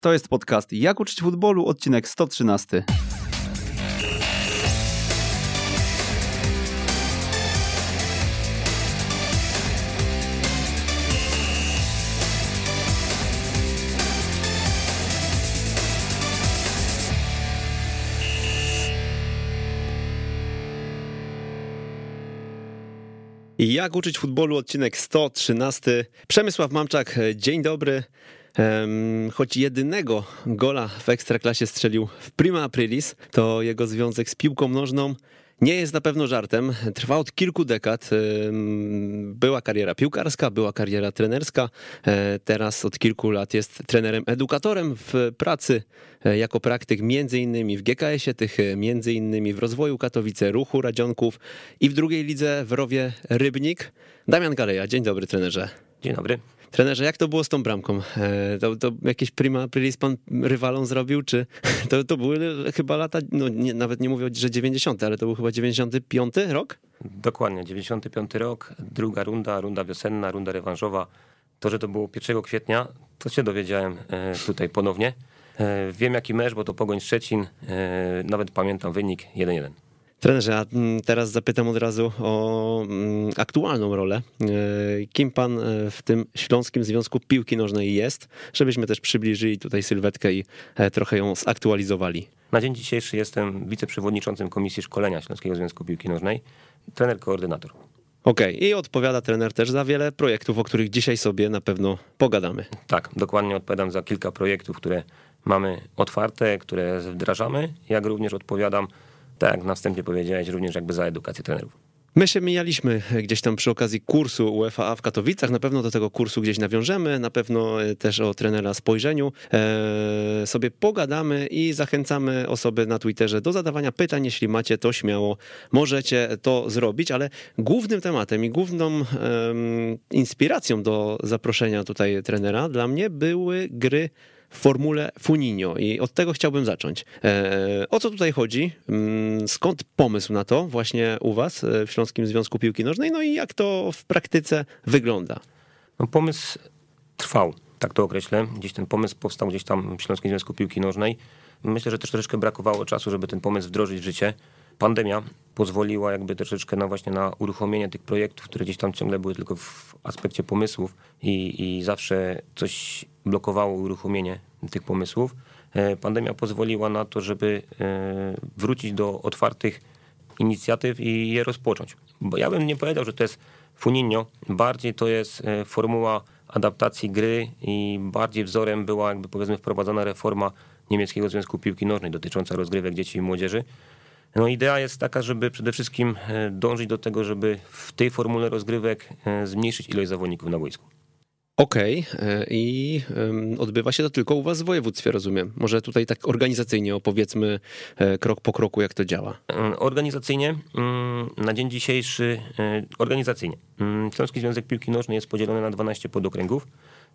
To jest podcast Jak uczyć futbolu, odcinek 113. Jak uczyć futbolu, odcinek 113. Przemysław Mamczak, dzień dobry. Choć jedynego gola w Ekstraklasie strzelił w Prima Aprilis, to jego związek z piłką nożną nie jest na pewno żartem. Trwa od kilku dekad. Była kariera piłkarska, była kariera trenerska. E, teraz od kilku lat jest trenerem edukatorem w pracy e, jako praktyk między innymi w GKS-ie, tych e, między innymi w rozwoju Katowice, ruchu Radzionków i w drugiej lidze w Rowie Rybnik. Damian Galeja, dzień dobry trenerze. Dzień dobry. Trenerze, jak to było z tą bramką? E, to, to jakieś prima aprilis pan rywalom zrobił, czy to, to były chyba lata, no nie, nawet nie mówię, że 90, ale to był chyba 95 rok? Dokładnie, 95 rok, druga runda, runda wiosenna, runda rewanżowa. To, że to było 1 kwietnia, to się dowiedziałem e, tutaj ponownie. E, wiem jaki mecz, bo to Pogoń Szczecin, nawet pamiętam wynik 1-1. Trenerze, a mm, teraz zapytam od razu o mm, aktualną rolę. E, kim pan e, w tym Śląskim Związku Piłki Nożnej jest, żebyśmy też przybliżyli tutaj sylwetkę i e, trochę ją zaktualizowali. Na dzień dzisiejszy jestem wiceprzewodniczącym Komisji Szkolenia Śląskiego Związku Piłki Nożnej, trener koordynator. Okej, okay. i odpowiada trener też za wiele projektów, o których dzisiaj sobie na pewno pogadamy. Tak, dokładnie odpowiadam za kilka projektów, które mamy otwarte, które wdrażamy, jak również odpowiadam tak na wstępie powiedziałeś, również jakby za edukację trenerów. My się mijaliśmy gdzieś tam przy okazji kursu UEFA w Katowicach. Na pewno do tego kursu gdzieś nawiążemy, na pewno e, też o trenera spojrzeniu e, sobie pogadamy i zachęcamy osoby na Twitterze do zadawania pytań. Jeśli macie to śmiało, możecie to zrobić, ale głównym tematem i główną inspiracją do zaproszenia tutaj trenera dla mnie były gry formule Funinho i od tego chciałbym zacząć. E, o co tutaj chodzi? Mm, skąd pomysł na to właśnie u was e, w Śląskim Związku Piłki Nożnej? No i jak to w praktyce wygląda? No, pomysł trwał, tak to określę. Gdzieś ten pomysł powstał gdzieś tam w Śląskim Związku Piłki Nożnej. Myślę, że też troszeczkę brakowało czasu, żeby ten pomysł wdrożyć w życie. Pandemia pozwoliła jakby troszeczkę na właśnie na uruchomienie tych projektów, które gdzieś tam ciągle były tylko w aspekcie pomysłów i, i zawsze coś blokowało uruchomienie tych pomysłów. E, pandemia pozwoliła na to, żeby e, wrócić do otwartych inicjatyw i je rozpocząć. Bo ja bym nie powiedział, że to jest funinio, bardziej to jest e, formuła adaptacji gry i bardziej wzorem była jakby powiedzmy wprowadzona reforma niemieckiego Związku Piłki Nożnej dotycząca rozgrywek dzieci i młodzieży. No idea jest taka, żeby przede wszystkim dążyć do tego, żeby w tej formule rozgrywek zmniejszyć ilość zawodników na boisku. Okej, okay. i odbywa się to tylko u was w województwie, rozumiem. Może tutaj tak organizacyjnie opowiedzmy e, krok po kroku, jak to działa. Organizacyjnie, mm, na dzień dzisiejszy, e, organizacyjnie. Mm, Śląski Związek Piłki Nożnej jest podzielony na 12 podokręgów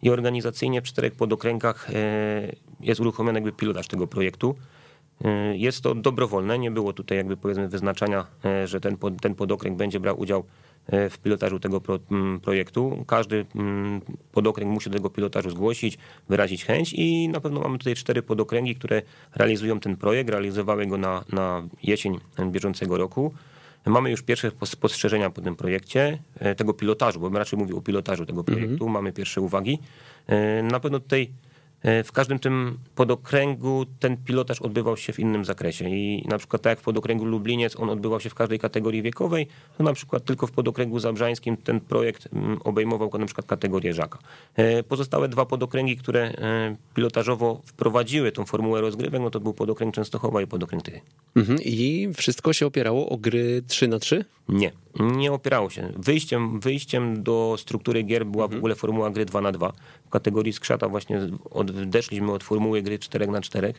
i organizacyjnie w czterech podokręgach e, jest uruchomiony jakby pilotaż tego projektu. Jest to dobrowolne, nie było tutaj jakby powiedzmy wyznaczania, że ten, ten podokręg będzie brał udział E, w pilotażu tego pro, mm, projektu. Każdy mm, podokręg musi do tego pilotażu zgłosić, wyrazić chęć i na pewno mamy tutaj cztery podokręgi, które realizują ten projekt, realizowały go na, na jesień bieżącego roku. Mamy już pierwsze spostrzeżenia po tym projekcie, tego pilotażu, bo raczej mówię o pilotażu tego projektu, mhm. mamy pierwsze uwagi. Na pewno tutaj w każdym tym podokręgu ten pilotaż odbywał się w innym zakresie i na przykład tak jak w podokręgu Lubliniec on odbywał się w każdej kategorii wiekowej, to na przykład tylko w podokręgu zabrzańskim ten projekt mm, obejmował na przykład kategorię żaka. E, pozostałe dwa podokręgi, które e, pilotażowo wprowadziły tą formułę rozgrywek, no to był podokręg Częstochowa i podokręg Tychy. Mhm. I wszystko się opierało o gry 3 na 3 Nie, nie opierało się. Wyjściem, wyjściem do struktury gier była mhm. w ogóle formuła gry 2 na 2 W kategorii skrzata właśnie odeszliśmy od formuły gry 4 na 4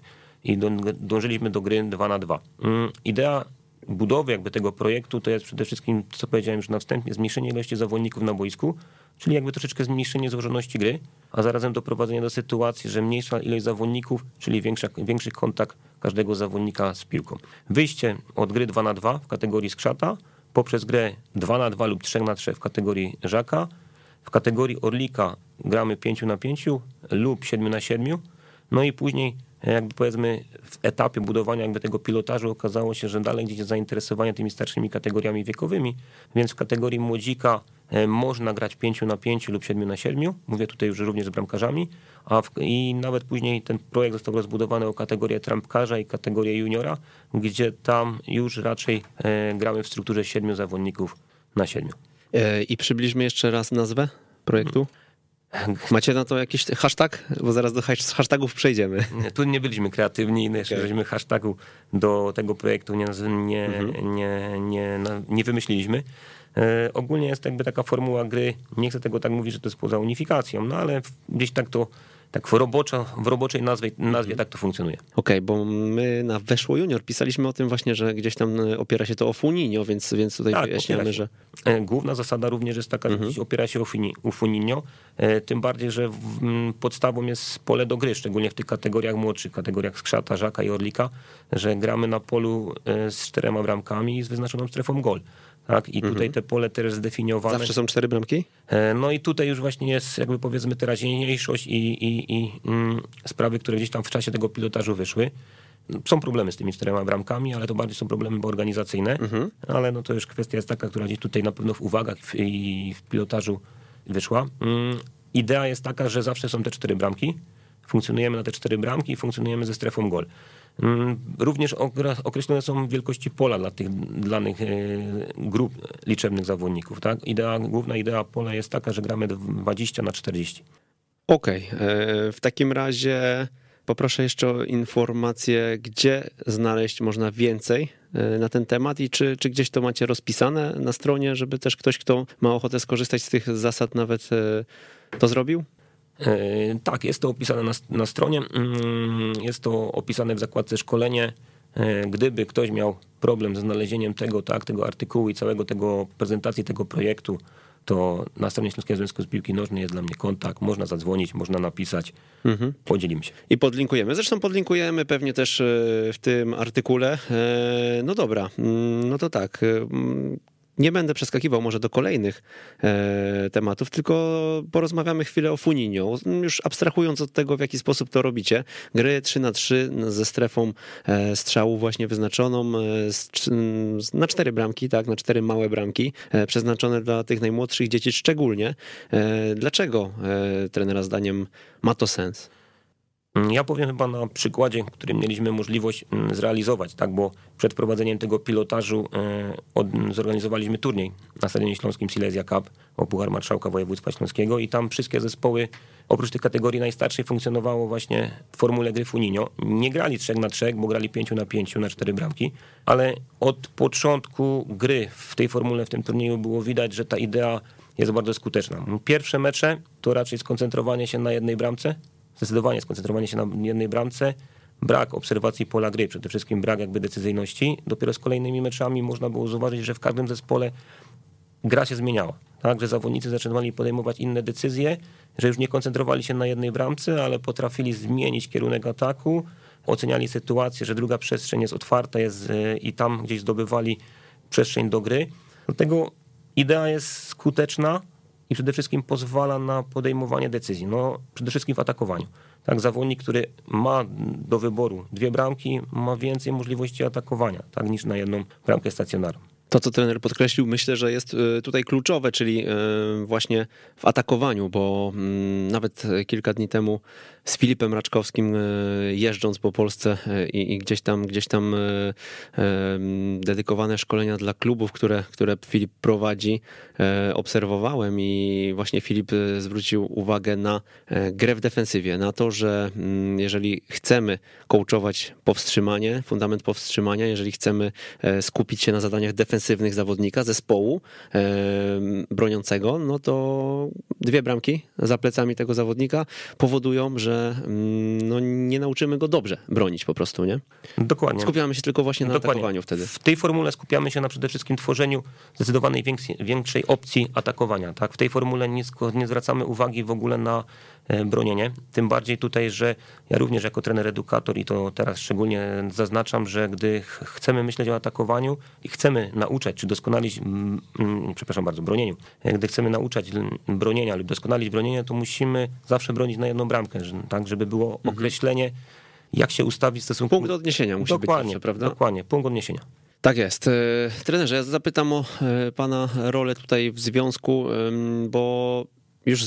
i dążyliśmy do gry 2 na 2 mm, Idea budowy jakby tego projektu to jest przede wszystkim, co powiedziałem już na wstępie, zmniejszenie ilości zawodników na boisku, czyli jakby troszeczkę zmniejszenie złożoności gry, a zarazem doprowadzenie do sytuacji, że mniejsza ilość zawodników, czyli większa, większy kontakt każdego zawodnika z piłką. Wyjście od gry 2 na 2 w kategorii skrzata poprzez grę 2 na 2 lub 3 na 3 w kategorii żaka. W kategorii orlika gramy 5 na 5 lub 7 na 7 No i później jakby powiedzmy w etapie budowania jakby tego pilotażu okazało się, że dalej gdzieś jest zainteresowanie tymi starszymi kategoriami wiekowymi, więc w kategorii młodzika można grać 5 na 5 lub 7 na 7. Mówię tutaj już również z bramkarzami, a w, i nawet później ten projekt został rozbudowany o kategorię trampkarza i kategorię juniora, gdzie tam już raczej e, gramy w strukturze 7 zawodników na 7. E, I przybliżmy jeszcze raz nazwę projektu. Macie na to jakiś hashtag? Bo zaraz do hashtagów przejdziemy. Tu nie byliśmy kreatywni, jeszcze okay. żeśmy hashtagu do tego projektu nie, nie, mhm. nie, nie, nie wymyśliliśmy. E, ogólnie jest jakby taka formuła gry, nie chcę tego tak mówić, że to jest poza unifikacją, no ale gdzieś tak to tak w, roboczo, w roboczej nazwie, nazwie tak to funkcjonuje. Okej, okay, bo my na Weszło Junior pisaliśmy o tym właśnie, że gdzieś tam e, opiera się to o Funinio, więc, więc tutaj tak, wyjaśniamy, że... E, główna zasada również jest taka, mhm. że opiera się o, Funinio, tym bardziej, że podstawą jest pole do gry, szczególnie w tych kategoriach młodszych, kategoriach Skrzata, Żaka i Orlika, że gramy na polu z czterema bramkami i z wyznaczoną strefą gol. Tak? I tutaj mhm. te pole też zdefiniowane. Zawsze są cztery bramki? E, no i tutaj już właśnie jest jakby powiedzmy teraźniejszość i, i, i mm, sprawy, które gdzieś tam w czasie tego pilotażu wyszły. Są problemy z tymi czterema bramkami, ale to bardziej są problemy organizacyjne, mhm. ale no to już kwestia jest taka, która gdzieś tutaj na pewno w uwagach i w pilotażu wyszła. Mm, idea jest taka, że zawsze są te cztery bramki, funkcjonujemy na te cztery bramki i funkcjonujemy ze strefą gol. Mm, również określone są wielkości pola dla tych danych e, grup liczebnych zawodników. Tak? Idea, główna idea pola jest taka, że gramy 20 na 40. Okej, okay. E, w takim razie poproszę jeszcze o informację, gdzie znaleźć można więcej e, na ten temat i czy, czy gdzieś to macie rozpisane na stronie, żeby też ktoś, kto ma ochotę skorzystać z tych zasad, nawet to zrobił? E, tak, jest to opisane na, na stronie. Mm, jest to opisane w zakładce szkolenie. E, gdyby ktoś miał problem ze znalezieniem tego, tak, tego artykułu i całego tego prezentacji tego projektu, to na stronie Śląskiego Związku z Piłki Nożnej jest dla mnie kontakt, można zadzwonić, można napisać, mhm. podzielimy się. I podlinkujemy. Zresztą podlinkujemy pewnie też e, w tym artykule. No dobra, mm, no to tak nie będę przeskakiwał może do kolejnych e, tematów, tylko porozmawiamy chwilę o Funinio. Już abstrahując od tego, w jaki sposób to robicie. Gry 3 na 3 ze strefą e, strzału właśnie wyznaczoną e, na cztery bramki, tak, na cztery małe bramki, przeznaczone dla tych najmłodszych dzieci szczególnie. Dlaczego trenera zdaniem ma to sens? Mm, ja powiem chyba na przykładzie, który mieliśmy możliwość mm, zrealizować, tak, bo przed prowadzeniem tego pilotażu e, zorganizowaliśmy turniej na Stadionie Śląskim Silesia Cup o Puchar Marszałka Województwa Śląskiego i tam wszystkie zespoły oprócz tych kategorii najstarszej funkcjonowało właśnie w formule gry Funinio. Nie grali 3 na 3, bo grali 5 na 5 na 4 bramki, ale od początku gry w tej formule, w tym turnieju było widać, że ta idea jest bardzo skuteczna. Pierwsze mecze to raczej skoncentrowanie się na jednej bramce, zdecydowanie skoncentrowanie się na jednej bramce, brak obserwacji pola gry, przede wszystkim brak jakby decyzyjności. Dopiero z kolejnymi meczami można było zauważyć, że w każdym zespole gra się zmieniała. Tak, że zawodnicy zaczynali podejmować inne decyzje, że już nie koncentrowali się na jednej bramce, ale potrafili zmienić kierunek ataku, oceniali sytuację, że druga przestrzeń jest otwarta jest, e, i tam gdzieś zdobywali przestrzeń do gry. Dlatego idea jest skuteczna, i przede wszystkim pozwala na podejmowanie decyzji, no przede wszystkim w atakowaniu. Tak, zawodnik, który ma do wyboru dwie bramki, ma więcej możliwości atakowania, tak, niż na jedną bramkę stacjonarną. To, co trener podkreślił, myślę, że jest y, tutaj kluczowe, czyli y, właśnie w atakowaniu, bo mm, nawet kilka dni temu z Filipem Raczkowskim e, jeżdżąc po Polsce e, i, i, gdzieś tam, gdzieś tam e, dedykowane szkolenia dla klubów, które, które Filip prowadzi, obserwowałem i właśnie Filip zwrócił uwagę na grę w defensywie, na to, że mm, jeżeli chcemy coachować powstrzymanie, fundament powstrzymania, jeżeli chcemy skupić się na zadaniach defensywnych zawodnika, zespołu broniącego, no to dwie bramki za plecami tego zawodnika powodują, że że mm, no, nie nauczymy go dobrze bronić po prostu, nie? Dokładnie. Skupiamy się tylko właśnie na Dokładnie. atakowaniu wtedy. W tej formule skupiamy się na przede wszystkim tworzeniu zdecydowanej większej, większej opcji atakowania. Tak? W tej formule nie, nie zwracamy uwagi w ogóle na bronienie. Tym bardziej tutaj, że ja również jako trener edukator i to teraz szczególnie zaznaczam, że gdy chcemy myśleć o atakowaniu i chcemy nauczać, czy doskonalić, przepraszam bardzo, bronieniu, gdy chcemy nauczać bronienia lub doskonalić bronienie, to musimy zawsze bronić na jedną bramkę, tak, żeby było mhm. określenie, jak się ustawić w stosunku... Punkt odniesienia musi dokładnie, być, prawda? Dokładnie, punkt odniesienia. Tak jest. E, trenerze, ja zapytam o e, pana rolę tutaj w związku, bo już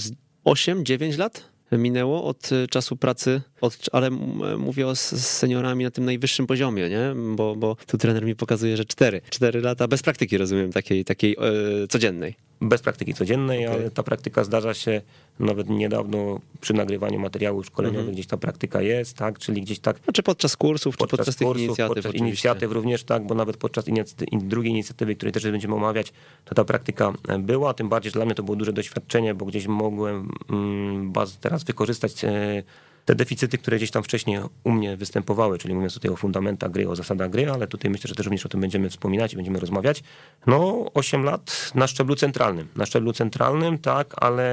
8-9 lat minęło od czasu pracy, od, ale mówię o seniorami na tym najwyższym poziomie, nie? Bo, bo tu trener mi pokazuje, że 4. 4 lata bez praktyki, rozumiem, takiej, takiej e, codziennej bez praktyki codziennej, okay. ale ta praktyka zdarza się nawet niedawno przy nagrywaniu materiałów szkoleniowych, mm -hmm. gdzieś ta praktyka jest, tak, czyli gdzieś tak. Znaczy podczas kursów, podczas czy podczas kursów, tych inicjatyw. Podczas oczywiście. inicjatyw również, tak, bo nawet podczas inicjatywy, drugiej inicjatywy, której też będziemy omawiać, to ta praktyka była, tym bardziej, że dla mnie to było duże doświadczenie, bo gdzieś mogłem mm, teraz wykorzystać e, te deficyty, które gdzieś tam wcześniej u mnie występowały, czyli mówiąc tutaj o fundamentach gry, o zasadach gry, ale tutaj myślę, że też również o tym będziemy wspominać i będziemy rozmawiać. No, 8 lat na szczeblu centralnym. Na szczeblu centralnym, tak, ale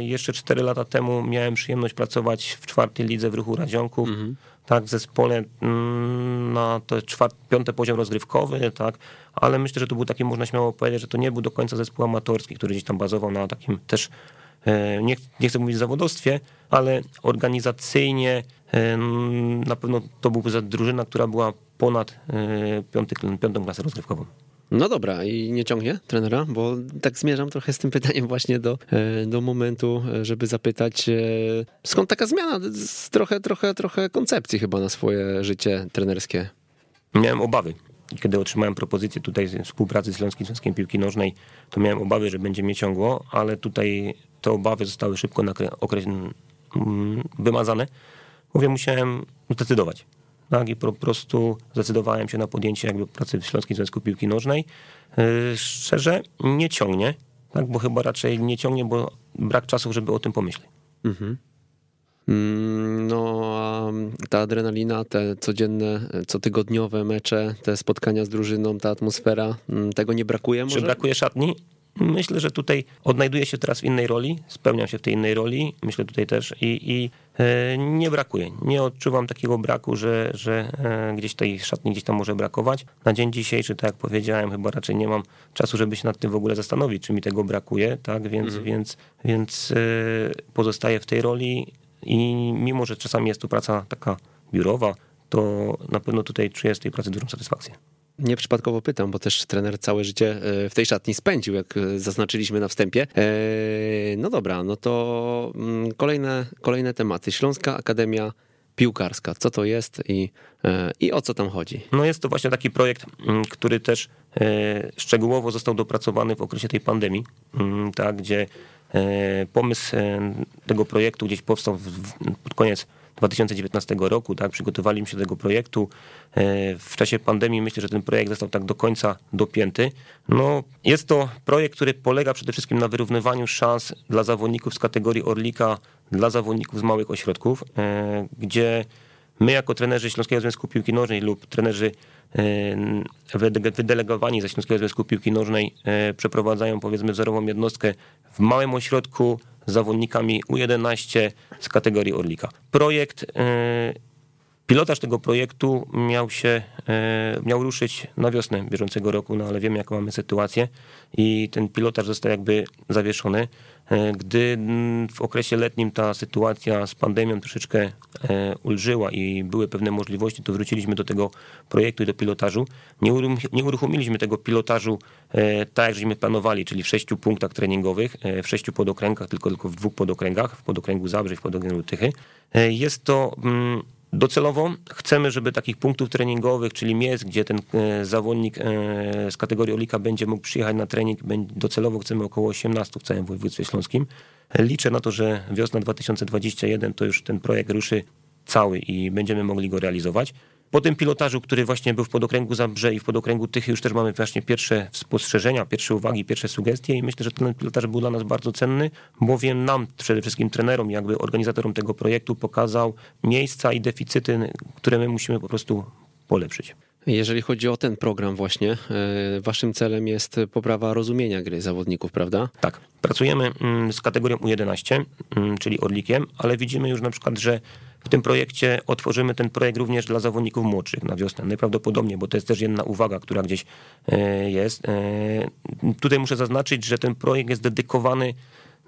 jeszcze 4 lata temu miałem przyjemność pracować w czwartej lidze w ruchu Radzionków. Mhm. Tak, w zespole mm, na to czwart, piąty poziom rozgrywkowy, tak, ale myślę, że to był taki, można śmiało powiedzieć, że to nie był do końca zespół amatorski, który gdzieś tam bazował na takim też nie, nie chcę mówić zawodowstwie, ale organizacyjnie e, na pewno to była drużyna, która była ponad e, piąty, piątą klasę rozgrywkową. No dobra, i nie ciągnie trenera, bo tak zmierzam trochę z tym pytaniem właśnie do, do momentu, żeby zapytać, skąd taka zmiana, trochę, trochę, trochę koncepcji chyba na swoje życie trenerskie. Miałem obawy. Kiedy otrzymałem propozycję tutaj współpracy z Śląskim Związkiem Piłki Nożnej, to miałem obawy, że będzie mnie ciągło, ale tutaj te obawy zostały szybko okres, mm, wymazane. Mówię, musiałem zdecydować. Tak, i po prostu zdecydowałem się na podjęcie jakby pracy w Śląskim Związku Piłki Nożnej. Yy, szczerze, nie ciągnie, tak, bo chyba raczej nie ciągnie, bo brak czasu, żeby o tym pomyśleć. Mhm. Mm, no, a ta adrenalina, te codzienne, cotygodniowe mecze, te spotkania z drużyną, ta atmosfera, mm, tego nie brakuje może? Czy brakuje szatni? Myślę, że tutaj odnajduję się teraz w innej roli, spełniam się w tej innej roli, myślę tutaj też i, i e, nie brakuje. Nie odczuwam takiego braku, że, że e, gdzieś tej szatni gdzieś tam może brakować. Na dzień dzisiejszy, tak jak powiedziałem, chyba raczej nie mam czasu, żeby się nad tym w ogóle zastanowić, czy mi tego brakuje, tak, więc, mhm. więc, więc e, pozostaję w tej roli i mimo, że czasami jest tu praca taka biurowa, to na pewno tutaj czuję z tej pracy dużą satysfakcję. Nieprzypadkowo pytam, bo też trener całe życie e, w tej szatni spędził, jak e, zaznaczyliśmy na wstępie. E, no dobra, no to mm, kolejne, kolejne tematy. Śląska Akademia Piłkarska. Co to jest i, i o co tam chodzi? No jest to właśnie taki projekt, mm, który też szczegółowo został dopracowany w okresie tej pandemii, mm, tak, gdzie pomysł tego projektu gdzieś powstał pod koniec 2019 roku, tak, przygotowaliśmy się do tego projektu. E, w czasie pandemii myślę, że ten projekt został tak do końca dopięty. No, jest to projekt, który polega przede wszystkim na wyrównywaniu szans dla zawodników z kategorii Orlika, dla zawodników z małych ośrodków, e, gdzie my jako trenerzy Śląskiego Związku Piłki Nożnej lub trenerzy e, wydelegowani ze Śląskiego Związku Piłki Nożnej przeprowadzają powiedzmy wzorową jednostkę w małym ośrodku zawodnikami U11 z kategorii Orlika. Projekt, e, pilotaż tego projektu miał się, e, miał ruszyć na wiosnę bieżącego roku, no ale wiemy jaką mamy sytuację i ten pilotaż został jakby zawieszony. E, gdy w okresie letnim ta sytuacja z pandemią troszeczkę ulżyła i były pewne możliwości, to wróciliśmy do tego projektu i do pilotażu. Nie uruchomiliśmy tego pilotażu tak, jak żeśmy planowali, czyli w sześciu punktach treningowych, w sześciu podokręgach, tylko, tylko w dwóch podokręgach, w podokręgu Zabrze w podokręgu Tychy. Jest to mm, Docelowo chcemy, żeby takich punktów treningowych, czyli miejsc, gdzie ten e, zawodnik e, z kategorii Olika będzie mógł przyjechać na trening, docelowo chcemy około 18 w całym województwie śląskim. Liczę na to, że wiosna 2021 to już ten projekt ruszy cały i będziemy mogli go realizować. Po tym pilotażu, który właśnie był w podokręgu Zabrze i w podokręgu Tychy już też mamy właśnie pierwsze spostrzeżenia, pierwsze uwagi, pierwsze sugestie i myślę, że ten pilotaż był dla nas bardzo cenny, bowiem nam, przede wszystkim trenerom, jakby organizatorom tego projektu pokazał miejsca i deficyty, które my musimy po prostu polepszyć. Jeżeli chodzi o ten program właśnie, e, waszym celem jest poprawa rozumienia gry zawodników, prawda? Tak. Pracujemy mm, z kategorią U11, mm, czyli Orlikiem, ale widzimy już na przykład, że w tym projekcie otworzymy ten projekt również dla zawodników młodszych na wiosnę. Najprawdopodobniej, bo to jest też jedna uwaga, która gdzieś e, jest. E, tutaj muszę zaznaczyć, że ten projekt jest dedykowany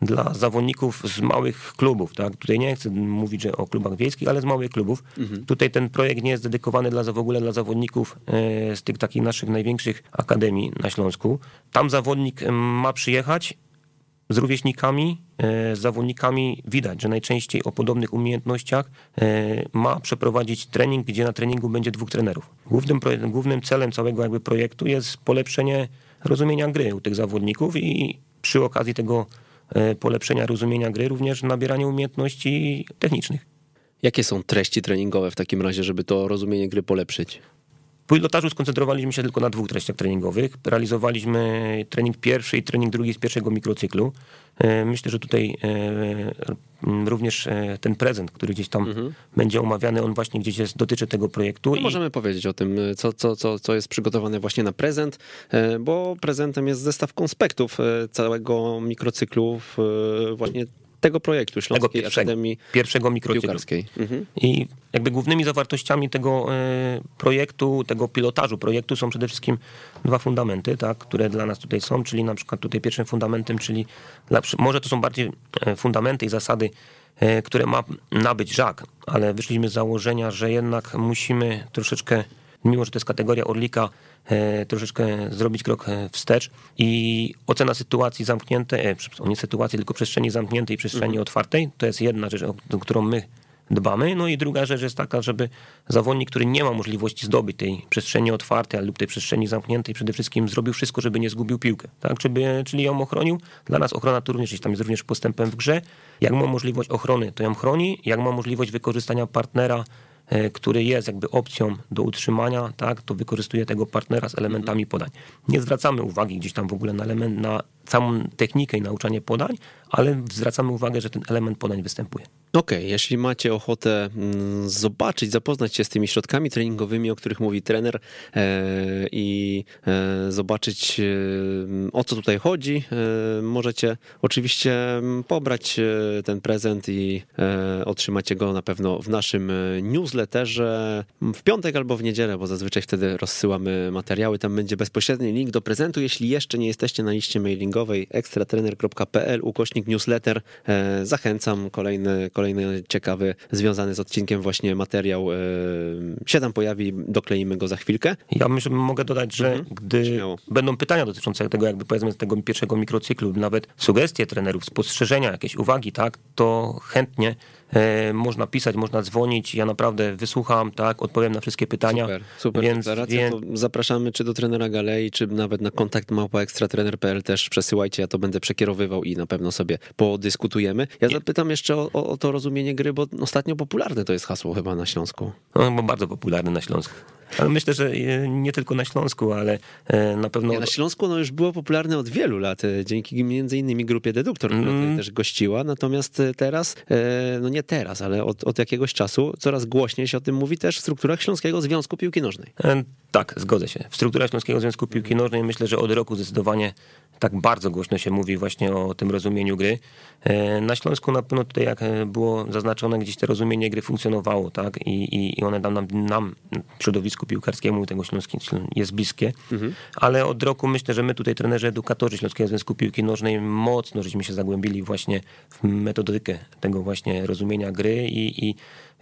dla zawodników z małych klubów. Tak? Tutaj nie chcę mówić że o klubach wiejskich, ale z małych klubów. Mhm. Tutaj ten projekt nie jest dedykowany dla, w ogóle dla zawodników e, z tych takich naszych największych akademii na Śląsku. Tam zawodnik ma przyjechać z rówieśnikami, e, z zawodnikami widać, że najczęściej o podobnych umiejętnościach e, ma przeprowadzić trening, gdzie na treningu będzie dwóch trenerów. Głównym, głównym celem całego jakby projektu jest polepszenie rozumienia gry u tych zawodników i przy okazji tego E, polepszenia rozumienia gry, również nabieranie umiejętności technicznych. Jakie są treści treningowe w takim razie, żeby to rozumienie gry polepszyć? W pilotażu skoncentrowaliśmy się tylko na dwóch treściach treningowych. Realizowaliśmy trening pierwszy i trening drugi z pierwszego mikrocyklu. E, myślę, że tutaj e, również e, ten prezent, który gdzieś tam mhm. będzie omawiany, on właśnie gdzieś jest, dotyczy tego projektu. No I... Możemy powiedzieć o tym, co, co, co, co jest przygotowane właśnie na prezent, bo prezentem jest zestaw konspektów całego mikrocyklu właśnie tego projektu Śląskiej tego pierwszego, Akademii pierwszego mikrocyklu. Mhm. I jakby głównymi zawartościami tego e, projektu, tego pilotażu projektu są przede wszystkim dwa fundamenty, tak, które dla nas tutaj są, czyli na przykład tutaj pierwszym fundamentem, czyli dla, może to są bardziej e, fundamenty i zasady e, które ma nabyć żak, ale wyszliśmy z założenia, że jednak musimy troszeczkę mimo że to jest kategoria Orlika, troszeczkę zrobić krok e, wstecz i ocena sytuacji zamkniętej, e, nie sytuacji, tylko przestrzeni zamkniętej i przestrzeni mhm. otwartej, to jest jedna rzecz, o którą my dbamy. No i druga rzecz jest taka, żeby zawodnik, który nie ma możliwości zdobyć tej przestrzeni otwartej lub tej przestrzeni zamkniętej, przede wszystkim zrobił wszystko, żeby nie zgubił piłkę, tak? Żeby, czyli ją ochronił. Dla nas ochrona to również tam jest również postępem w grze. Jak ma możliwość ochrony, to ją chroni. Jak ma możliwość wykorzystania partnera E, który jest jakby opcją do utrzymania, tak, to wykorzystuje tego partnera z elementami podań. Nie zwracamy uwagi gdzieś tam w ogóle na element, na całą technikę i nauczanie podań, ale zwracamy uwagę, że ten element podań występuje. Okej, okay, jeśli macie ochotę mm, zobaczyć, zapoznać się z tymi środkami treningowymi, o których mówi trener e, i e, zobaczyć o co tutaj chodzi, możecie oczywiście mm, pobrać ten prezent i otrzymacie go na pewno w naszym newsletterze w piątek albo w niedzielę, bo zazwyczaj wtedy rozsyłamy materiały. Tam będzie bezpośredni link do prezentu. Jeśli jeszcze nie jesteście na liście mailingowej ekstratrener.pl ukośnik newsletter, e, zachęcam. Kolejny, kolejny ciekawy, związany z odcinkiem właśnie materiał e, się tam pojawi, dokleimy go za chwilkę. Ja myślę, mogę dodać, że mhm. gdy Śmiało. będą pytania dotyczące tego, jakby powiedzmy tego pierwszego mikrocyklu, nawet sugestie trenerów, spostrzeżenia, jakieś uwagi, tak, to chętnie można pisać, można dzwonić, ja naprawdę wysłucham, tak, odpowiem na wszystkie pytania. Super, super więc, więc... zapraszamy czy do trenera Galei, czy nawet na kontakt małpa ekstratrener.pl też przesyłajcie, ja to będę przekierowywał i na pewno sobie podyskutujemy. Ja Nie. zapytam jeszcze o, o, to rozumienie gry, bo ostatnio popularne to jest hasło chyba na Śląsku. No, bo bardzo popularne na Śląsku. Ale myślę, że e, nie tylko na Śląsku, ale e, na pewno... Nie, na Śląsku no już było popularne od wielu lat, dzięki między innymi grupie Deduktor, która mm. też gościła, natomiast teraz, no nie teraz, ale od, od jakiegoś czasu coraz głośniej się o tym mówi też w strukturach Śląskiego Związku Piłki Nożnej. E, tak, zgodzę się. W strukturach Śląskiego Związku Piłki Nożnej myślę, że od roku zdecydowanie tak bardzo głośno się mówi właśnie o tym rozumieniu gry. E, na Śląsku na pewno tutaj, jak było zaznaczone, gdzieś to rozumienie gry funkcjonowało, tak? I, i one nam, nam, nam środowisku piłkarskiemu tego śląskiego jest bliskie. Mhm. Ale od roku myślę, że my tutaj, trenerzy edukatorzy Śląskiego Związku Piłki Nożnej, mocno żeśmy się zagłębili właśnie w metodykę tego właśnie rozumienia gry i, i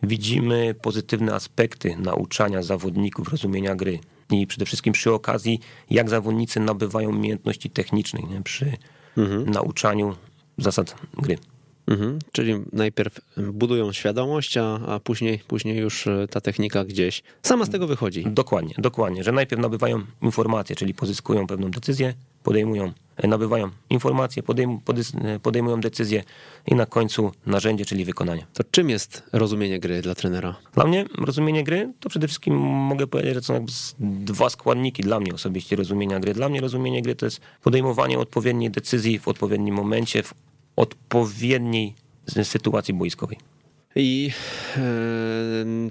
widzimy pozytywne aspekty nauczania zawodników rozumienia gry i przede wszystkim przy okazji, jak zawodnicy nabywają umiejętności technicznej nie? przy mhm. nauczaniu zasad gry. Mhm, czyli najpierw budują świadomość, a, a później, później już e, ta technika gdzieś sama z tego wychodzi. Dokładnie, dokładnie, że najpierw nabywają informacje, czyli pozyskują pewną decyzję, podejmują, e, nabywają informacje, podejm, e, podejmują decyzje i na końcu narzędzie, czyli wykonanie. To czym jest rozumienie gry dla trenera? Dla mnie rozumienie gry to przede wszystkim mogę powiedzieć, że są dwa składniki dla mnie osobiście rozumienia gry. Dla mnie rozumienie gry to jest podejmowanie odpowiedniej decyzji w odpowiednim momencie, w odpowiedniej sytuacji boiskowej. I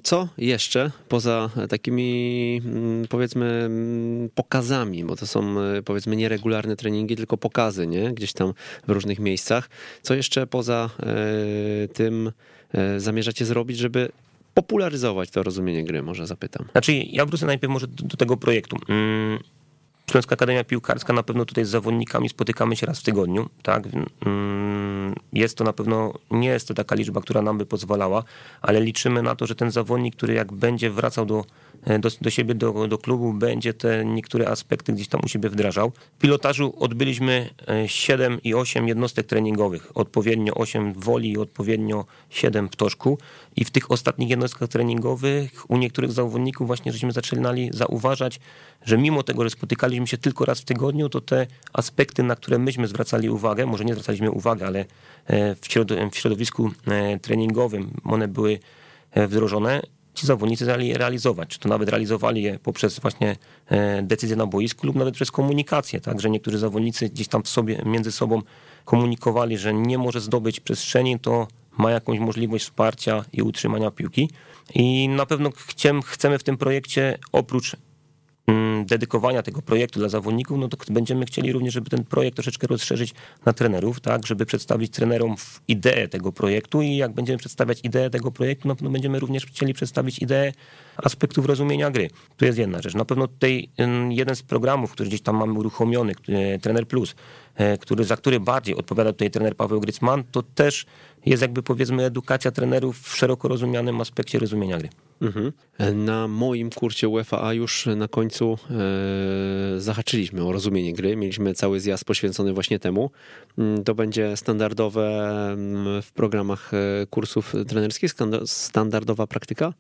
co jeszcze poza takimi mm, powiedzmy mm, pokazami, bo to są powiedzmy nieregularne treningi, tylko pokazy, nie? Gdzieś tam w różnych miejscach. Co jeszcze poza tym zamierzacie zrobić, żeby popularyzować to rozumienie gry, może zapytam. Znaczy, ja wrócę najpierw może do, do tego projektu. Śląska Akademia Piłkarska na pewno tutaj z zawodnikami spotykamy się raz w tygodniu, tak? Mm, jest to na pewno, nie jest to taka liczba, która nam by pozwalała, ale liczymy na to, że ten zawodnik, który jak będzie wracał do do, do siebie, do, do klubu, będzie te niektóre aspekty gdzieś tam u siebie wdrażał. W pilotażu odbyliśmy 7 e, i 8 jednostek treningowych, odpowiednio 8 w woli i odpowiednio 7 w i w tych ostatnich jednostkach treningowych u niektórych zawodników właśnie żeśmy zaczynali zauważać, że mimo tego, że spotykaliśmy się tylko raz w tygodniu, to te aspekty, na które myśmy zwracali uwagę, może nie zwracaliśmy uwagi, ale e, w środowisku treningowym one były wdrożone ci zawodnicy realizować. Czy to nawet realizowali je poprzez właśnie e, decyzje na boisku lub nawet przez komunikację, tak, że niektórzy zawodnicy gdzieś tam sobie, między sobą komunikowali, że nie może zdobyć przestrzeni, to ma jakąś możliwość wsparcia i utrzymania piłki. I na pewno chcemy w tym projekcie oprócz dedykowania tego projektu dla zawodników, no to będziemy chcieli również, żeby ten projekt troszeczkę rozszerzyć na trenerów, tak, żeby przedstawić trenerom ideę tego projektu i jak będziemy przedstawiać ideę tego projektu, no to będziemy również chcieli przedstawić ideę aspektów rozumienia gry. To jest jedna rzecz. Na pewno tutaj mm, jeden z programów, który gdzieś tam mamy uruchomiony, Trener Plus, e, który, za który bardziej odpowiada tutaj trener Paweł Grycman, to też jest jakby powiedzmy edukacja trenerów w szeroko rozumianym aspekcie rozumienia gry. Mhm. Na moim kursie UEFA już na końcu e, zahaczyliśmy o rozumienie gry. Mieliśmy cały zjazd poświęcony właśnie temu. Mm, to będzie standardowe mm, w programach e, kursów trenerskich, standardowa praktyka?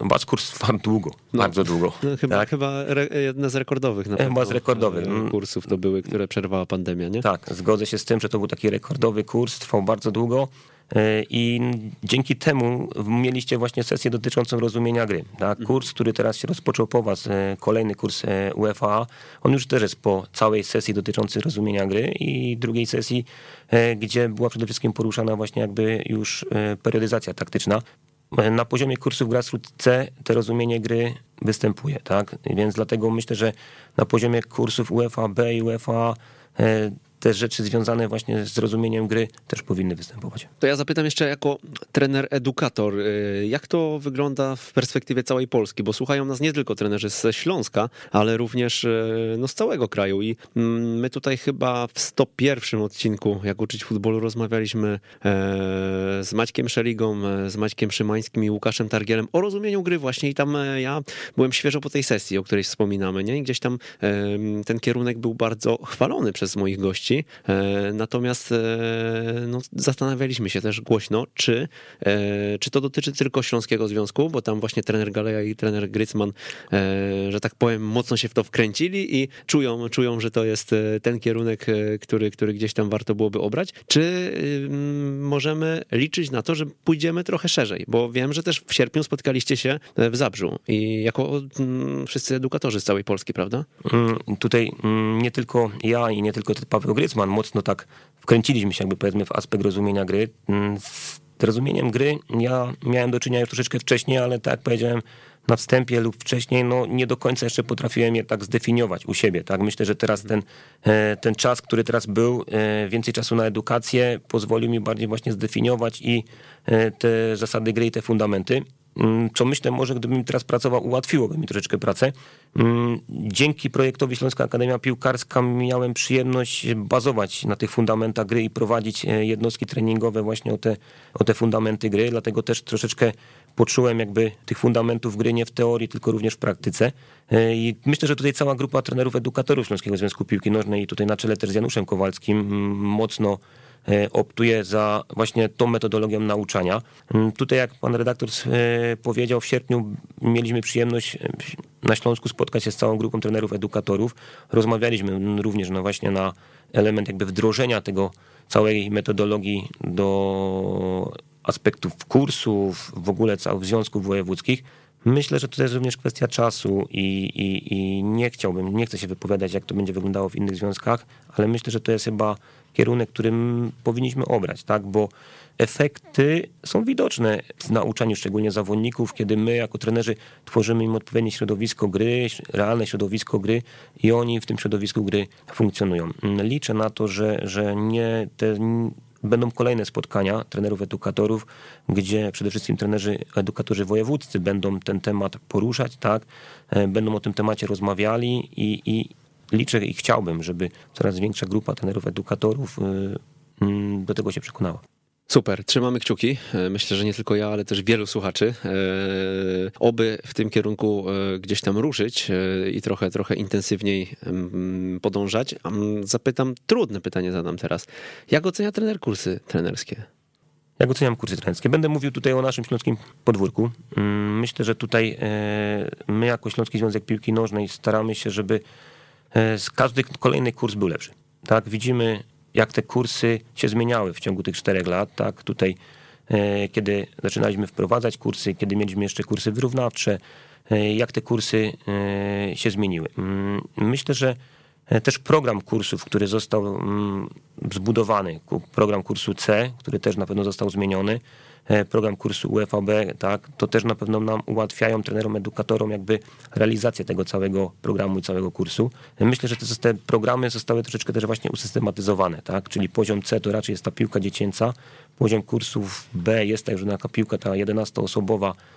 Wasz kurs trwa długo, no, bardzo długo. No, chyba tak? chyba re, jedna z rekordowych na Chyba z rekordowych. E, kursów to były, które przerwała pandemia, nie? Tak, zgodzę się z tym, że to był taki rekordowy kurs, trwał bardzo długo. E, I dzięki temu mieliście właśnie sesję dotyczącą rozumienia gry. Tak? Mhm. Kurs, który teraz się rozpoczął po was, e, kolejny kurs UEFA, on już też jest po całej sesji dotyczącej rozumienia gry i drugiej sesji, gdzie była przede wszystkim poruszana właśnie jakby już periodyzacja taktyczna na poziomie kursów Grassroots C to rozumienie gry występuje, tak? Więc dlatego myślę, że na poziomie kursów UEFA B i UEFA e, te rzeczy związane właśnie z rozumieniem gry też powinny występować. To ja zapytam jeszcze jako trener edukator, y, jak to wygląda w perspektywie całej Polski, bo słuchają nas nie tylko trenerzy ze Śląska, ale również y, no, z całego kraju i mm, my tutaj chyba w 101 odcinku, jak uczyć futbolu, rozmawialiśmy e, z Maćkiem Szeligą, e, z Maćkiem Szymańskim i Łukaszem Targielem o rozumieniu gry właśnie i tam e, ja byłem świeżo po tej sesji, o której wspominamy, nie? I gdzieś tam ten kierunek był bardzo chwalony przez moich gości, E, natomiast e, no, zastanawialiśmy się też głośno, czy, e, czy to dotyczy tylko Śląskiego Związku, bo tam właśnie trener Galeja i trener Grycman, że tak powiem, mocno się w to wkręcili i czują, czują że to jest ten kierunek, który, który gdzieś tam warto byłoby obrać. Czy możemy liczyć na to, że pójdziemy trochę szerzej? Bo wiem, że też w sierpniu spotkaliście się w Zabrzu i jako wszyscy edukatorzy z całej Polski, prawda? Mm, tutaj mm, nie tylko ja i nie tylko Paweł Grycman mocno tak wkręciliśmy się jakby powiedzmy w aspekt rozumienia gry. Mm, z rozumieniem gry ja miałem do czynienia już troszeczkę wcześniej, ale tak jak powiedziałem na wstępie lub wcześniej, no nie do końca jeszcze potrafiłem je tak zdefiniować u siebie. Tak? Myślę, że teraz ten, e, ten czas, który teraz był, e, więcej czasu na edukację, pozwolił mi bardziej właśnie zdefiniować i e, te zasady gry i te fundamenty. Mm, co myślę, może gdybym teraz pracował, ułatwiłoby mi troszeczkę pracę. Mm, dzięki projektowi Śląska Akademia Piłkarska miałem przyjemność bazować na tych fundamentach gry i prowadzić e, jednostki treningowe właśnie o te, o te fundamenty gry, dlatego też troszeczkę poczułem jakby tych fundamentów gry nie w teorii, tylko również w praktyce. E, I myślę, że tutaj cała grupa trenerów, edukatorów Śląskiego Związku Piłki Nożnej i tutaj na czele też z Januszem Kowalskim mocno E, optuje za właśnie tą metodologią nauczania. Mm, tutaj, jak pan redaktor e, powiedział, w sierpniu mieliśmy przyjemność e, na Śląsku spotkać się z całą grupą trenerów, edukatorów. Rozmawialiśmy również no właśnie na element jakby wdrożenia tego całej metodologii do aspektów kursów, w ogóle całych związków wojewódzkich. Myślę, że to jest również kwestia czasu i, i, i nie chciałbym, nie chcę się wypowiadać, jak to będzie wyglądało w innych związkach, ale myślę, że to jest chyba kierunek, którym powinniśmy obrać, tak? Bo efekty są widoczne w nauczaniu szczególnie zawodników, kiedy my jako trenerzy tworzymy im odpowiednie środowisko gry, realne środowisko gry i oni w tym środowisku gry funkcjonują. Liczę na to, że, że nie te będą kolejne spotkania trenerów, edukatorów, gdzie przede wszystkim trenerzy, edukatorzy wojewódzcy będą ten temat poruszać, tak, e, będą o tym temacie rozmawiali i, i liczę i chciałbym, żeby coraz większa grupa trenerów, edukatorów y, mm, do tego się przekonała. Super, trzymamy kciuki. E, myślę, że nie tylko ja, ale też wielu słuchaczy. E, oby w tym kierunku e, gdzieś tam ruszyć i trochę, trochę intensywniej podążać. Zapytam, trudne pytanie zadam teraz. Jak ocenia trener kursy trenerskie? Jak oceniam kursy trenerskie? Będę mówił tutaj o naszym śląskim podwórku. Mm, myślę, że tutaj my jako Śląski Związek Piłki Nożnej staramy się, żeby każdy kolejny kurs był lepszy. Tak, widzimy jak te kursy się zmieniały w ciągu tych czterech lat, tak, tutaj e, kiedy zaczynaliśmy wprowadzać kursy, kiedy mieliśmy jeszcze kursy wyrównawcze, e, jak te kursy e, się zmieniły. Mm, myślę, że też program kursów, który został mm, zbudowany, program kursu C, który też na pewno został zmieniony, E, program kursu UFAB, tak, to też na pewno nam ułatwiają trenerom, edukatorom jakby realizację tego całego programu i całego kursu. Myślę, że te, te programy zostały troszeczkę też właśnie usystematyzowane, tak, czyli poziom C to raczej jest ta piłka dziecięca, poziom kursów B jest także taka piłka ta 11-osobowa, e,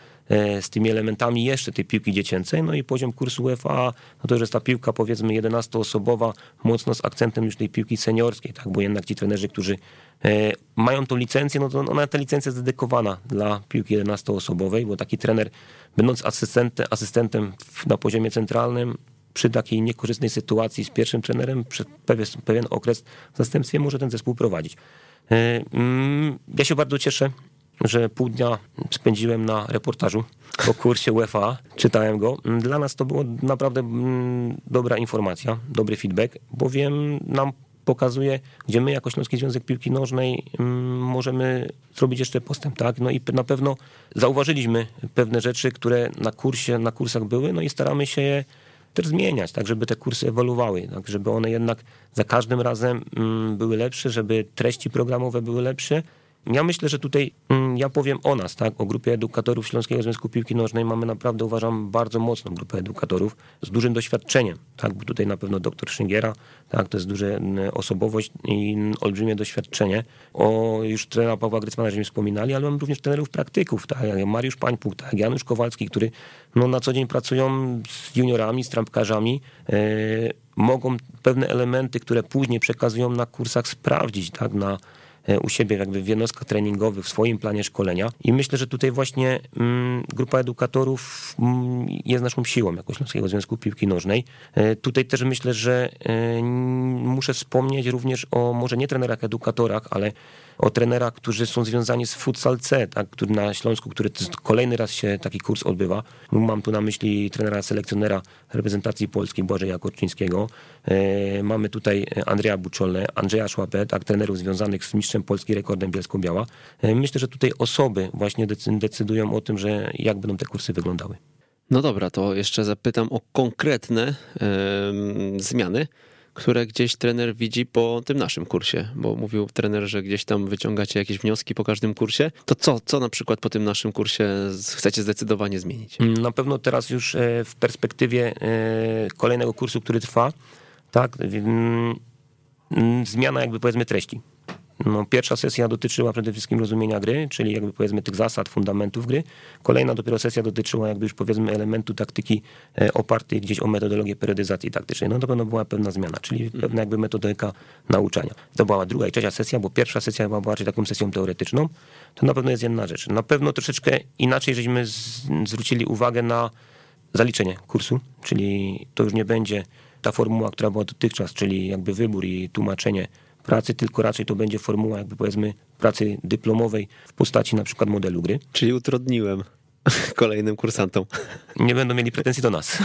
z tymi elementami jeszcze tej piłki dziecięcej, no i poziom kursu UEFA, no to już jest ta piłka powiedzmy 11-osobowa, mocno z akcentem już tej piłki seniorskiej, tak, bo jednak ci trenerzy, którzy E, mają tą licencję, no to ona ta licencja jest dedykowana dla piłki 11-osobowej, bo taki trener, będąc asystentem, asystentem na poziomie centralnym, przy takiej niekorzystnej sytuacji z pierwszym trenerem przez pewien, pewien okres w zastępstwie może ten zespół prowadzić. E, mm, ja się bardzo cieszę, że pół dnia spędziłem na reportażu o kursie UEFA, czytałem go. Dla nas to było naprawdę mm, dobra informacja, dobry feedback, bowiem nam pokazuje, gdzie my jako Śląski Związek Piłki Nożnej mm, możemy zrobić jeszcze postęp, tak? No i na pewno zauważyliśmy pewne rzeczy, które na kursie, na kursach były, no i staramy się je też zmieniać, tak, żeby te kursy ewoluowały, tak, żeby one jednak za każdym razem mm, były lepsze, żeby treści programowe były lepsze, ja myślę, że tutaj mm, ja powiem o nas, tak, o grupie edukatorów Śląskiego Związku Piłki Nożnej. Mamy naprawdę, uważam, bardzo mocną grupę edukatorów z dużym doświadczeniem, tak, bo tutaj na pewno doktor Szyngiera, tak, to jest duża osobowość i olbrzymie doświadczenie. O już trenera Pawła Grycmana, żeśmy wspominali, ale mam również trenerów praktyków, tak, jak Mariusz Pańpuk, tak, Janusz Kowalski, który no, na co dzień pracują z juniorami, z trampkarzami, e, mogą pewne elementy, które później przekazują na kursach sprawdzić, tak, na u siebie jakby w jednostkach treningowych, w swoim planie szkolenia i myślę, że tutaj właśnie mm, grupa edukatorów mm, jest naszą siłą jako Śląskiego Związku Piłki Nożnej. E, tutaj też myślę, że e, muszę wspomnieć również o może nie trenerach edukatorach, ale o trenerach, którzy są związani z Futsal C, tak, który na Śląsku, który kolejny raz się taki kurs odbywa. Mam tu na myśli trenera selekcjonera reprezentacji polskiej Błażeja Korczyńskiego. E, mamy tutaj Andrzeja Buczolę, Andrzeja Szłapę, tak, trenerów związanych z mistrzem Polski rekordem Bielsko-Biała. E, myślę, że tutaj osoby właśnie decydują o tym, że jak będą te kursy wyglądały. No dobra, to jeszcze zapytam o konkretne zmiany które gdzieś trener widzi po tym naszym kursie, bo mówił trener, że gdzieś tam wyciągacie jakieś wnioski po każdym kursie. To co, co na przykład po tym naszym kursie chcecie zdecydowanie zmienić? Na pewno teraz już e, w perspektywie e, kolejnego kursu, który trwa, tak, zmiana jakby powiedzmy treści. No, pierwsza sesja dotyczyła przede wszystkim rozumienia gry, czyli jakby powiedzmy tych zasad, fundamentów gry. Kolejna dopiero sesja dotyczyła jakby już powiedzmy elementu taktyki e, opartej gdzieś o metodologię periodyzacji taktycznej. No to pewno była pewna zmiana, czyli mhm. pewna jakby metodyka nauczania. To była druga i trzecia sesja, bo pierwsza sesja była bardziej taką sesją teoretyczną. To na pewno jest jedna rzecz. Na pewno troszeczkę inaczej żeśmy zwrócili uwagę na zaliczenie kursu, czyli to już nie będzie ta formuła, która była dotychczas, czyli jakby wybór i tłumaczenie pracy, tylko raczej to będzie formuła jakby powiedzmy pracy dyplomowej w postaci na przykład modelu gry. Czyli utrudniłem. kolejnym kursantom. Nie będą mieli pretensji do nas.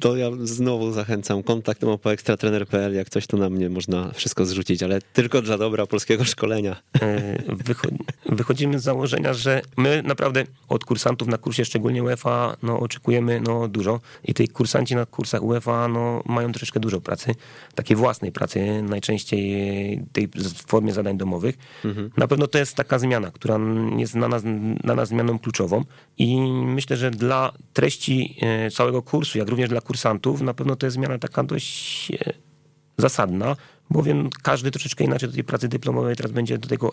To ja znowu zachęcam. Kontakt po ekstratrener.pl, jak coś to na mnie można wszystko zrzucić, ale tylko dla dobra polskiego szkolenia. E, wychodzimy z założenia, że my naprawdę od kursantów na kursie, szczególnie UEFA, no, oczekujemy no, dużo i tej kursanci na kursach UEFA no, mają troszeczkę dużo pracy, takiej własnej pracy, najczęściej tej w formie zadań domowych. Mhm. Na pewno to jest taka zmiana, która jest na nas, na nas zmianą kluczową i myślę, że dla treści e, całego kursu, jak również dla kursantów, na pewno to jest zmiana taka dość e, zasadna, bowiem każdy troszeczkę inaczej do tej pracy dyplomowej teraz będzie do tego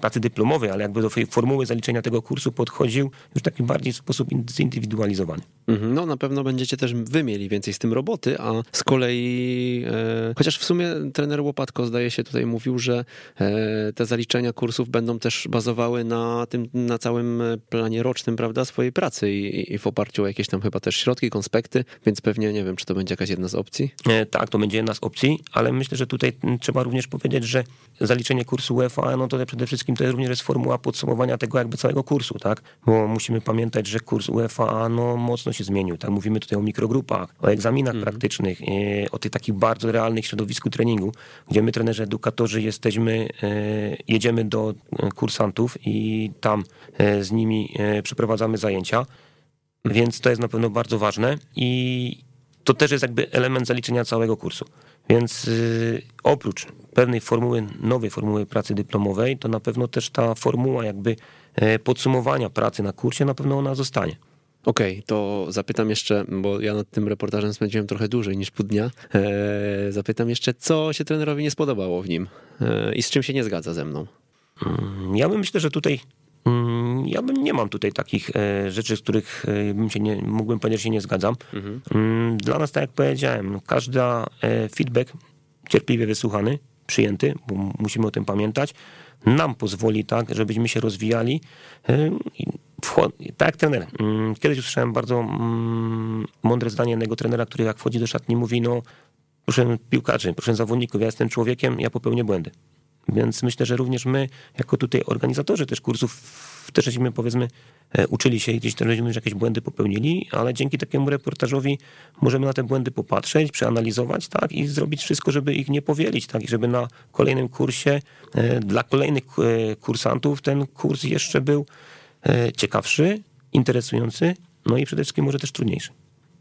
pracy dyplomowej, ale jakby do formuły zaliczenia tego kursu podchodził już taki bardziej w sposób zindywidualizowany. Mhm, no na pewno będziecie też wy mieli więcej z tym roboty, a z kolei e, chociaż w sumie trener Łopatko zdaje się tutaj mówił, że e, te zaliczenia kursów będą też bazowały na tym, na całym planie rocznym, prawda, swojej pracy i, i w oparciu o jakieś tam chyba też środki, konspekty, więc pewnie nie wiem, czy to będzie jakaś jedna z opcji? E, tak, to będzie jedna z opcji, ale myślę, że tutaj trzeba również powiedzieć, że zaliczenie kursu UEFA, no to przede wszystkim to jest również formuła podsumowania tego jakby całego kursu, tak? Bo musimy pamiętać, że kurs UEFA no mocno się zmienił, tak? Mówimy tutaj o mikrogrupach, o egzaminach mhm. praktycznych, e, o tych takich bardzo realnych środowisku treningu, gdzie my trenerzy edukatorzy jesteśmy, e, jedziemy do e, kursantów i tam z nimi przeprowadzamy zajęcia, więc to jest na pewno bardzo ważne i to też jest jakby element zaliczenia całego kursu. Więc oprócz pewnej formuły, nowej formuły pracy dyplomowej, to na pewno też ta formuła jakby podsumowania pracy na kursie, na pewno ona zostanie. Okej, okay, to zapytam jeszcze, bo ja nad tym reportażem spędziłem trochę dłużej niż pół dnia. E, zapytam jeszcze, co się trenerowi nie spodobało w nim e, i z czym się nie zgadza ze mną. Mm, ja bym myślę, że tutaj Mm, ja bym nie mam tutaj takich e, rzeczy, z których e, bym się nie, mógłbym powiedzieć, że się nie zgadzam. Mhm. Mm, dla nas, tak jak powiedziałem, każda e, feedback cierpliwie wysłuchany, przyjęty, bo musimy o tym pamiętać, nam pozwoli tak, żebyśmy się rozwijali. Tak jak trener. Mm, kiedyś usłyszałem bardzo mądre zdanie jednego trenera, który jak wchodzi do szatni mówi, no proszę piłkarzy, proszę zawodników, ja jestem człowiekiem, ja popełnię błędy. Więc myślę, że również my, jako tutaj organizatorzy też kursów, też żeśmy powiedzmy e, uczyli się i gdzieś tam żeśmy jakieś błędy popełnili, ale dzięki takiemu reportażowi możemy na te błędy popatrzeć, przeanalizować, tak, i zrobić wszystko, żeby ich nie powielić, tak, i żeby na kolejnym kursie e, dla kolejnych e, kursantów ten kurs jeszcze był ciekawszy, interesujący, no i przede wszystkim może też trudniejszy.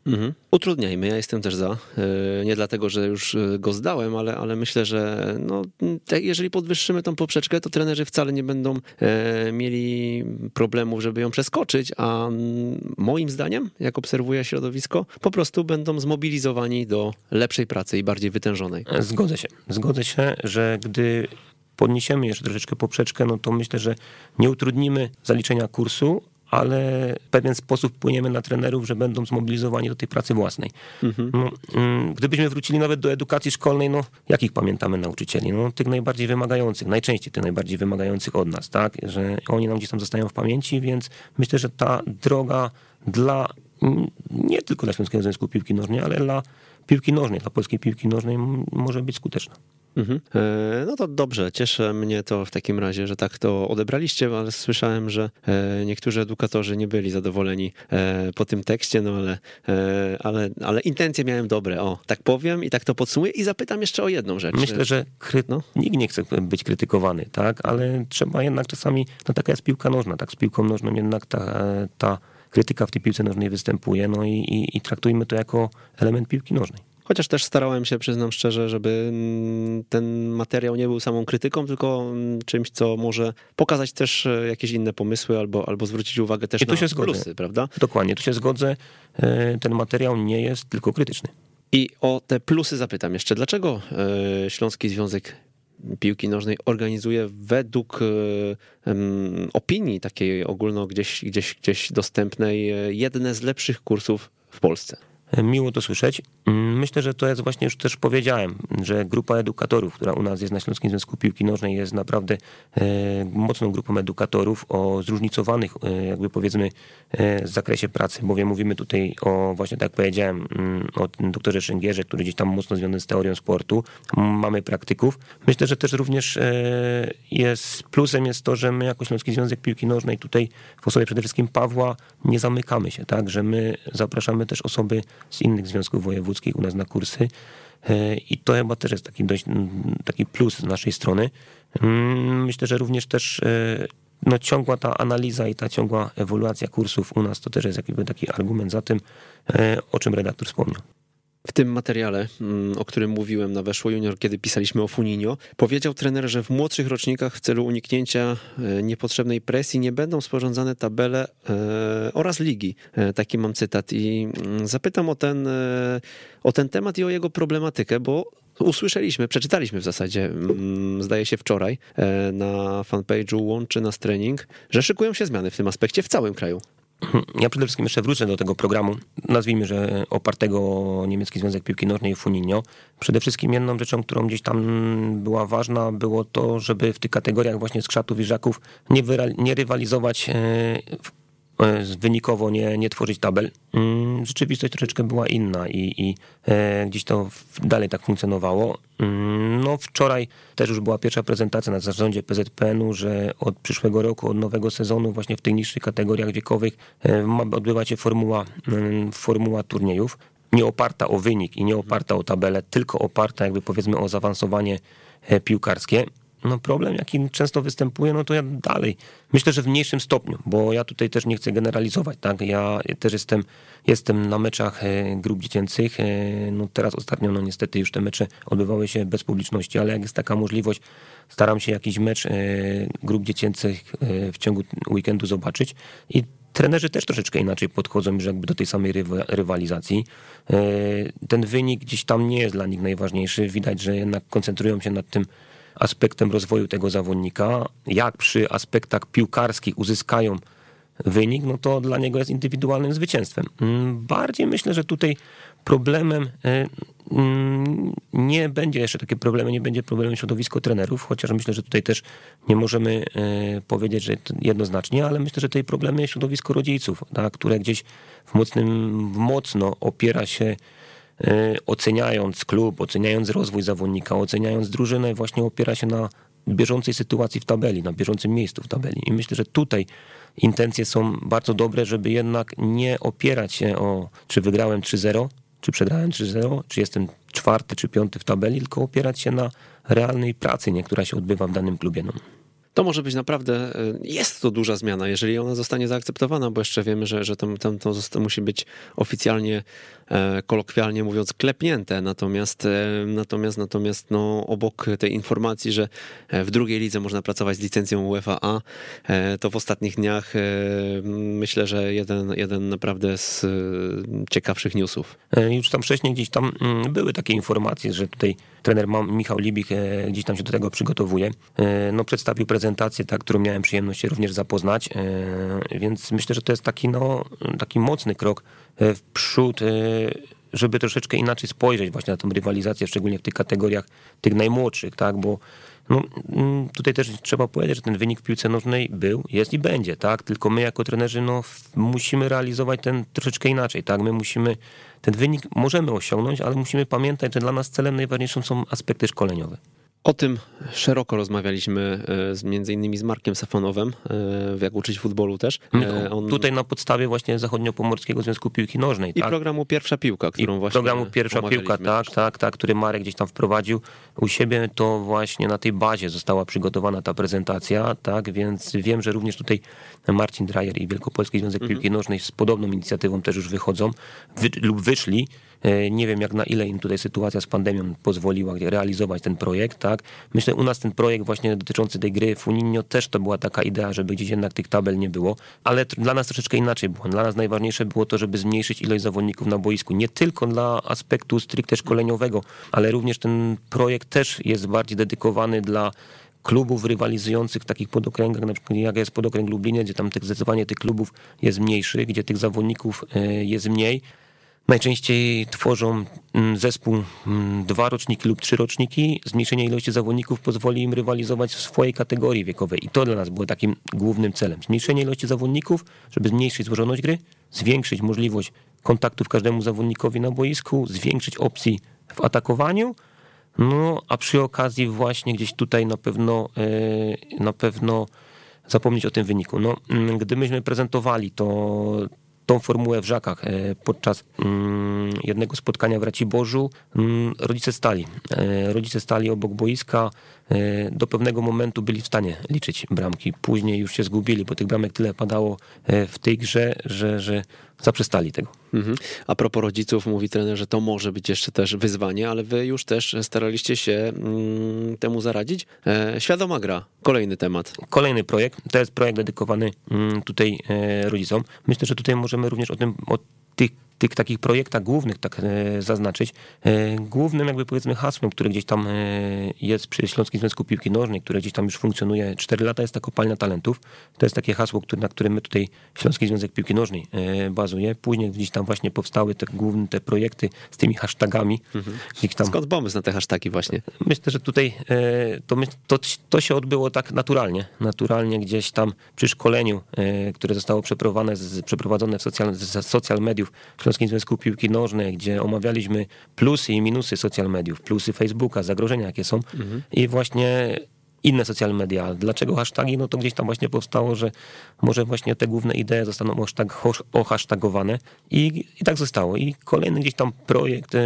Mhm. Utrudniajmy, ja jestem też za. E, nie dlatego, że już e, go zdałem, ale, ale myślę, że no, jeżeli podwyższymy tą poprzeczkę, to trenerzy wcale nie będą e, mieli problemów, żeby ją przeskoczyć, a moim zdaniem, jak obserwuję środowisko, po prostu będą zmobilizowani do lepszej pracy i bardziej wytężonej. Zgodzę się. Zgodzę się, że gdy podniesiemy jeszcze troszeczkę poprzeczkę, no to myślę, że nie utrudnimy zaliczenia kursu, ale w pewien sposób wpłyniemy na trenerów, że będą zmobilizowani do tej pracy własnej. Mhm. No, mm, gdybyśmy wrócili nawet do edukacji szkolnej, no jakich pamiętamy nauczycieli? No tych najbardziej wymagających, najczęściej tych najbardziej wymagających od nas, tak? Że oni nam gdzieś tam zostają w pamięci, więc myślę, że ta droga dla mm, nie tylko dla Śląskiego Związku Piłki Nożnej, ale dla piłki nożnej, dla polskiej piłki nożnej może być skuteczna. Mhm. E, no to dobrze, cieszę mnie to w takim razie, że tak to odebraliście, ale słyszałem, że e, niektórzy edukatorzy nie byli zadowoleni e, po tym tekście, no ale, ale, ale intencje miałem dobre, o, tak powiem i tak to podsumuję i zapytam jeszcze o jedną rzecz. Myślę, że kry... no? nikt nie chce być krytykowany, tak, ale trzeba jednak czasami, no taka jest piłka nożna, tak, z piłką nożną jednak ta, ta krytyka w tej piłce nożnej występuje, no i, i, i traktujmy to jako element piłki nożnej. Chociaż też starałem się, przyznam szczerze, żeby mm, ten materiał nie był samą krytyką, tylko mm, czymś, co może pokazać też e, jakieś inne pomysły albo, albo zwrócić uwagę też I tu na się plusy, zgodzę. prawda? Dokładnie, tu się zgodzę. E, ten materiał nie jest tylko krytyczny. I o te plusy zapytam jeszcze. Dlaczego e, Śląski Związek Piłki Nożnej organizuje według opinii takiej ogólno gdzieś, gdzieś, gdzieś dostępnej jedne z lepszych kursów w Polsce? Miło to słyszeć. Mm, myślę, że to jest właśnie już też powiedziałem, że grupa edukatorów, która u nas jest na Śląskim Związku Piłki Nożnej jest naprawdę mocną grupą edukatorów o zróżnicowanych jakby powiedzmy zakresie pracy, bowiem mówimy tutaj o właśnie tak powiedziałem mm, o doktorze Szęgierze, który gdzieś tam mocno związany z teorią sportu. Mamy praktyków. Myślę, że też również jest plusem jest to, że my jako Śląski Związek Piłki Nożnej tutaj w osobie przede wszystkim Pawła nie zamykamy się, tak, że my zapraszamy też osoby z innych związków wojewódzkich u nas na kursy e, i to chyba też jest taki dość taki plus z naszej strony. Mm, myślę, że również też e, no, ciągła ta analiza i ta ciągła ewoluacja kursów u nas to też jest jakby taki argument za tym, e, o czym redaktor wspomniał. W tym materiale, mm, o którym mówiłem na Weszło Junior, kiedy pisaliśmy o Funinio, powiedział trener, że w młodszych rocznikach w celu uniknięcia e, niepotrzebnej presji nie będą sporządzane tabele e, oraz ligi. E, taki mam cytat i mm, zapytam o ten, o ten temat i o jego problematykę, bo usłyszeliśmy, przeczytaliśmy w zasadzie, mm, zdaje się wczoraj, na fanpage'u Łączy nas trening, że szykują się zmiany w tym aspekcie w całym kraju. Ja przede wszystkim jeszcze wrócę do tego programu, nazwijmy, że opartego o Niemiecki Związek Piłki Nożnej Funinio. Przede wszystkim jedną rzeczą, którą gdzieś tam była ważna, było to, żeby w tych kategoriach właśnie skrzatów i żaków nie, nie rywalizować e, E, wynikowo nie, nie tworzyć tabel. Mm, rzeczywistość troszeczkę była inna i, i e, gdzieś to dalej tak funkcjonowało. Mm, no wczoraj też już była pierwsza prezentacja na zarządzie PZPN-u, że od przyszłego roku, od nowego sezonu właśnie w tych niższych kategoriach wiekowych e, ma odbywać się formuła, mm, formuła turniejów. Nie oparta o wynik i nie oparta o tabelę, tylko oparta jakby powiedzmy o zaawansowanie piłkarskie no problem, jaki często występuje, no to ja dalej, myślę, że w mniejszym stopniu, bo ja tutaj też nie chcę generalizować, tak, ja też jestem, jestem na meczach e, grup dziecięcych, e, no teraz ostatnio, no niestety już te mecze odbywały się bez publiczności, ale jak jest taka możliwość, staram się jakiś mecz e, grup dziecięcych w ciągu weekendu zobaczyć i trenerzy też troszeczkę inaczej podchodzą już jakby do tej samej rywalizacji. Ten wynik gdzieś tam nie jest dla nich najważniejszy, widać, że jednak koncentrują się nad tym, aspektem rozwoju tego zawodnika. Jak przy aspektach piłkarskich uzyskają wynik, no to dla niego jest indywidualnym zwycięstwem. Mm, bardziej myślę, że tutaj problemem e, mm, nie będzie jeszcze takie problemy, nie będzie problemem środowisko trenerów, chociaż myślę, że tutaj też nie możemy e, powiedzieć, że jednoznacznie, ale myślę, że tutaj problemy jest środowisko rodziców, tak, które gdzieś w mocnym, mocno opiera się oceniając klub, oceniając rozwój zawodnika, oceniając drużynę, właśnie opiera się na bieżącej sytuacji w tabeli, na bieżącym miejscu w tabeli. I myślę, że tutaj intencje są bardzo dobre, żeby jednak nie opierać się o czy wygrałem 3-0, czy przegrałem 3-0, czy jestem czwarty czy piąty w tabeli, tylko opierać się na realnej pracy, nie, która się odbywa w danym klubie. No to może być naprawdę, e, jest to duża zmiana, jeżeli ona zostanie zaakceptowana, bo jeszcze wiemy, że, że to, to, to musi być oficjalnie, e, kolokwialnie mówiąc, klepnięte. Natomiast, e, natomiast, natomiast no, obok tej informacji, że w drugiej lidze można pracować z licencją UEFA to w ostatnich dniach myślę, że jeden, jeden naprawdę z ciekawszych newsów. Już tam wcześniej gdzieś tam mm, były takie informacje, że tutaj trener Michał Libik gdzieś tam się do tego przygotowuje. No, przedstawił prezentację tak, którą miałem przyjemność się również zapoznać, e, więc myślę, że to jest taki, no, taki mocny krok e, w przód, e, żeby troszeczkę inaczej spojrzeć właśnie na tę rywalizację, szczególnie w tych kategoriach tych najmłodszych, tak, bo no, mm, tutaj też trzeba powiedzieć, że ten wynik w piłce nożnej był, jest i będzie, tak? Tylko my jako trenerzy no, musimy realizować ten troszeczkę inaczej, tak? My musimy, ten wynik możemy osiągnąć, ale musimy pamiętać, że dla nas celem najważniejszym są aspekty szkoleniowe. O tym szeroko rozmawialiśmy e, z, między innymi z Markiem Safonowem, e, w Jak uczyć futbolu też. E, on... Tutaj na podstawie właśnie Zachodniopomorskiego Związku Piłki Nożnej. I tak? programu Pierwsza Piłka, którą I właśnie programu Pierwsza Piłka, tak, tak, tak, który Marek gdzieś tam wprowadził u siebie, to właśnie na tej bazie została przygotowana ta prezentacja, tak, więc wiem, że również tutaj Marcin Drajer i Wielkopolski Związek mhm. Piłki Nożnej z podobną inicjatywą też już wychodzą wy, lub wyszli nie wiem, jak na ile im tutaj sytuacja z pandemią pozwoliła realizować ten projekt, tak? Myślę, u nas ten projekt właśnie dotyczący tej gry Funinio też to była taka idea, żeby gdzieś jednak tych tabel nie było, ale dla nas troszeczkę inaczej było. Dla nas najważniejsze było to, żeby zmniejszyć ilość zawodników na boisku. Nie tylko dla aspektu stricte szkoleniowego, ale również ten projekt też jest bardziej dedykowany dla klubów rywalizujących w takich podokręgach, na przykład jak jest podokręg Lublinie, gdzie tam zdecydowanie tych klubów jest mniejszy, gdzie tych zawodników e, jest mniej Najczęściej tworzą mm, zespół mm, dwa roczniki lub trzy roczniki. Zmniejszenie ilości zawodników pozwoli im rywalizować w swojej kategorii wiekowej. I to dla nas było takim głównym celem. Zmniejszenie ilości zawodników, żeby zmniejszyć złożoność gry, zwiększyć możliwość kontaktów każdemu zawodnikowi na boisku, zwiększyć opcji w atakowaniu. No, a przy okazji właśnie gdzieś tutaj na pewno, e, na pewno zapomnieć o tym wyniku. No, mm, gdy myśmy prezentowali to, tą formułę w Żakach e, podczas mm, jednego spotkania w Raciborzu mm, rodzice stali. E, rodzice stali obok boiska, do pewnego momentu byli w stanie liczyć bramki. Później już się zgubili, bo tych bramek tyle padało w tej grze, że, że zaprzestali tego. Mhm. A propos rodziców, mówi trener, że to może być jeszcze też wyzwanie, ale wy już też staraliście się mm, temu zaradzić. E, świadoma gra, kolejny temat. Kolejny projekt, to jest projekt dedykowany mm, tutaj e, rodzicom. Myślę, że tutaj możemy również o tym, o tych tych takich projektach głównych tak e, zaznaczyć. E, głównym jakby powiedzmy hasłem, które gdzieś tam e, jest przy Śląskim Związku Piłki Nożnej, które gdzieś tam już funkcjonuje 4 lata, jest ta kopalnia talentów. To jest takie hasło, na którym my tutaj Śląski Związek Piłki Nożnej bazuje. Później gdzieś tam właśnie powstały te główne te projekty z tymi hashtagami. Mhm. Tam... Skąd pomysł na te hashtagi właśnie? Myślę, że tutaj to, to, to się odbyło tak naturalnie. Naturalnie gdzieś tam przy szkoleniu, które zostało przeprowadzone, przeprowadzone w social, social mediów Śląskim Związku Piłki Nożnej, gdzie omawialiśmy plusy i minusy social mediów, plusy Facebooka, zagrożenia jakie są mhm. i właśnie inne social media. Dlaczego hasztagi? No to gdzieś tam właśnie powstało, że może właśnie te główne idee zostaną ohasztagowane i, i tak zostało. I kolejny gdzieś tam projekt e,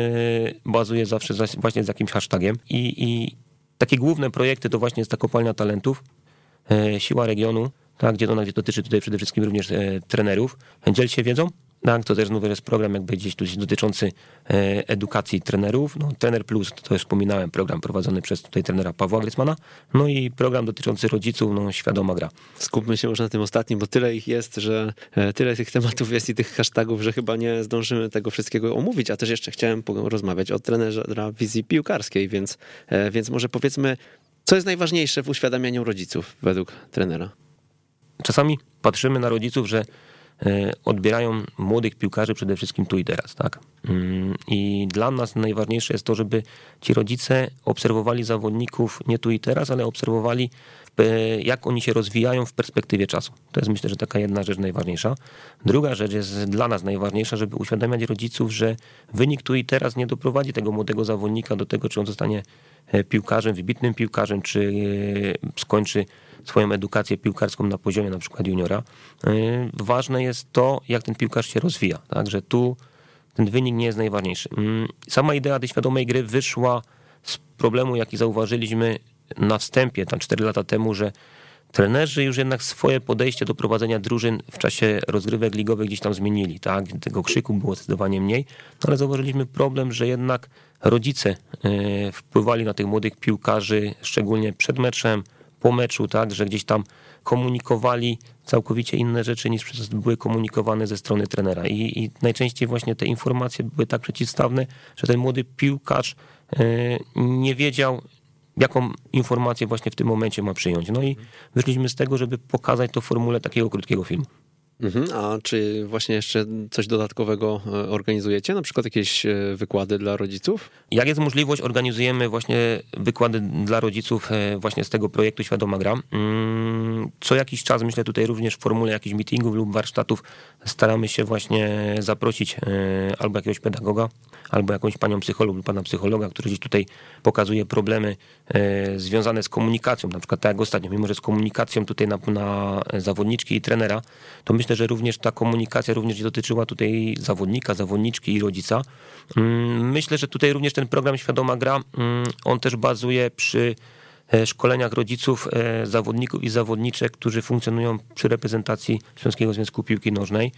bazuje zawsze właśnie z jakimś hashtagiem i, i takie główne projekty to właśnie jest ta kopalnia talentów, e, siła regionu, tak, gdzie to dotyczy tutaj przede wszystkim również e, trenerów. Dziel się wiedzą, tak, to też mówię, jest program jakby gdzieś tu dotyczący e, edukacji trenerów. No, Trener Plus, to już wspominałem, program prowadzony przez tutaj trenera Pawła Grycmana. No i program dotyczący rodziców, no świadoma gra. Skupmy się może na tym ostatnim, bo tyle ich jest, że e, tyle tych tematów jest i tych hashtagów, że chyba nie zdążymy tego wszystkiego omówić, a też jeszcze chciałem rozmawiać o trenerze wizji piłkarskiej, więc, e, więc może powiedzmy, co jest najważniejsze w uświadamianiu rodziców według trenera? Czasami patrzymy na rodziców, że odbierają młodych piłkarzy przede wszystkim tu i teraz, tak? Mm, I dla nas najważniejsze jest to, żeby ci rodzice obserwowali zawodników nie tu i teraz, ale obserwowali jak oni się rozwijają w perspektywie czasu. To jest myślę, że taka jedna rzecz najważniejsza. Druga rzecz jest dla nas najważniejsza, żeby uświadamiać rodziców, że wynik tu i teraz nie doprowadzi tego młodego zawodnika do tego, czy on zostanie e, piłkarzem, wybitnym piłkarzem, czy e, skończy swoją edukację piłkarską na poziomie na przykład juniora. E, ważne jest to, jak ten piłkarz się rozwija. Także tu ten wynik nie jest najważniejszy. Mm, sama idea tej świadomej gry wyszła z problemu, jaki zauważyliśmy na wstępie, tam 4 lata temu, że trenerzy już jednak swoje podejście do prowadzenia drużyn w czasie rozgrywek ligowych gdzieś tam zmienili, tak? Tego krzyku było zdecydowanie mniej, no ale zauważyliśmy problem, że jednak rodzice e, wpływali na tych młodych piłkarzy, szczególnie przed meczem, po meczu, tak, że gdzieś tam komunikowali całkowicie inne rzeczy niż były komunikowane ze strony trenera. I, I, najczęściej właśnie te informacje były tak przeciwstawne, że ten młody piłkarz e, nie wiedział, jaką informację właśnie w tym momencie ma przyjąć. No i wyszliśmy z tego, żeby pokazać to w formule takiego krótkiego filmu. Mhm, a czy właśnie jeszcze coś dodatkowego e, organizujecie? Na przykład jakieś e, wykłady dla rodziców? Jak jest możliwość, organizujemy właśnie wykłady dla rodziców e, właśnie z tego projektu Świadoma Gra. Mm, co jakiś czas, myślę tutaj również w formule jakichś meetingów lub warsztatów staramy się właśnie zaprosić albo jakiegoś pedagoga, albo jakąś panią psycholog lub pana psychologa, który gdzieś tutaj pokazuje problemy związane z komunikacją, na przykład tak jak ostatnio, mimo że z komunikacją tutaj na, na zawodniczki i trenera, to myślę, że również ta komunikacja również dotyczyła tutaj zawodnika, zawodniczki i rodzica. Mm, myślę, że tutaj również ten program Świadoma Gra, mm, on też bazuje przy e, szkoleniach rodziców, e, zawodników i zawodniczek, którzy funkcjonują przy reprezentacji Śląskiego Związku Piłki Nożnej.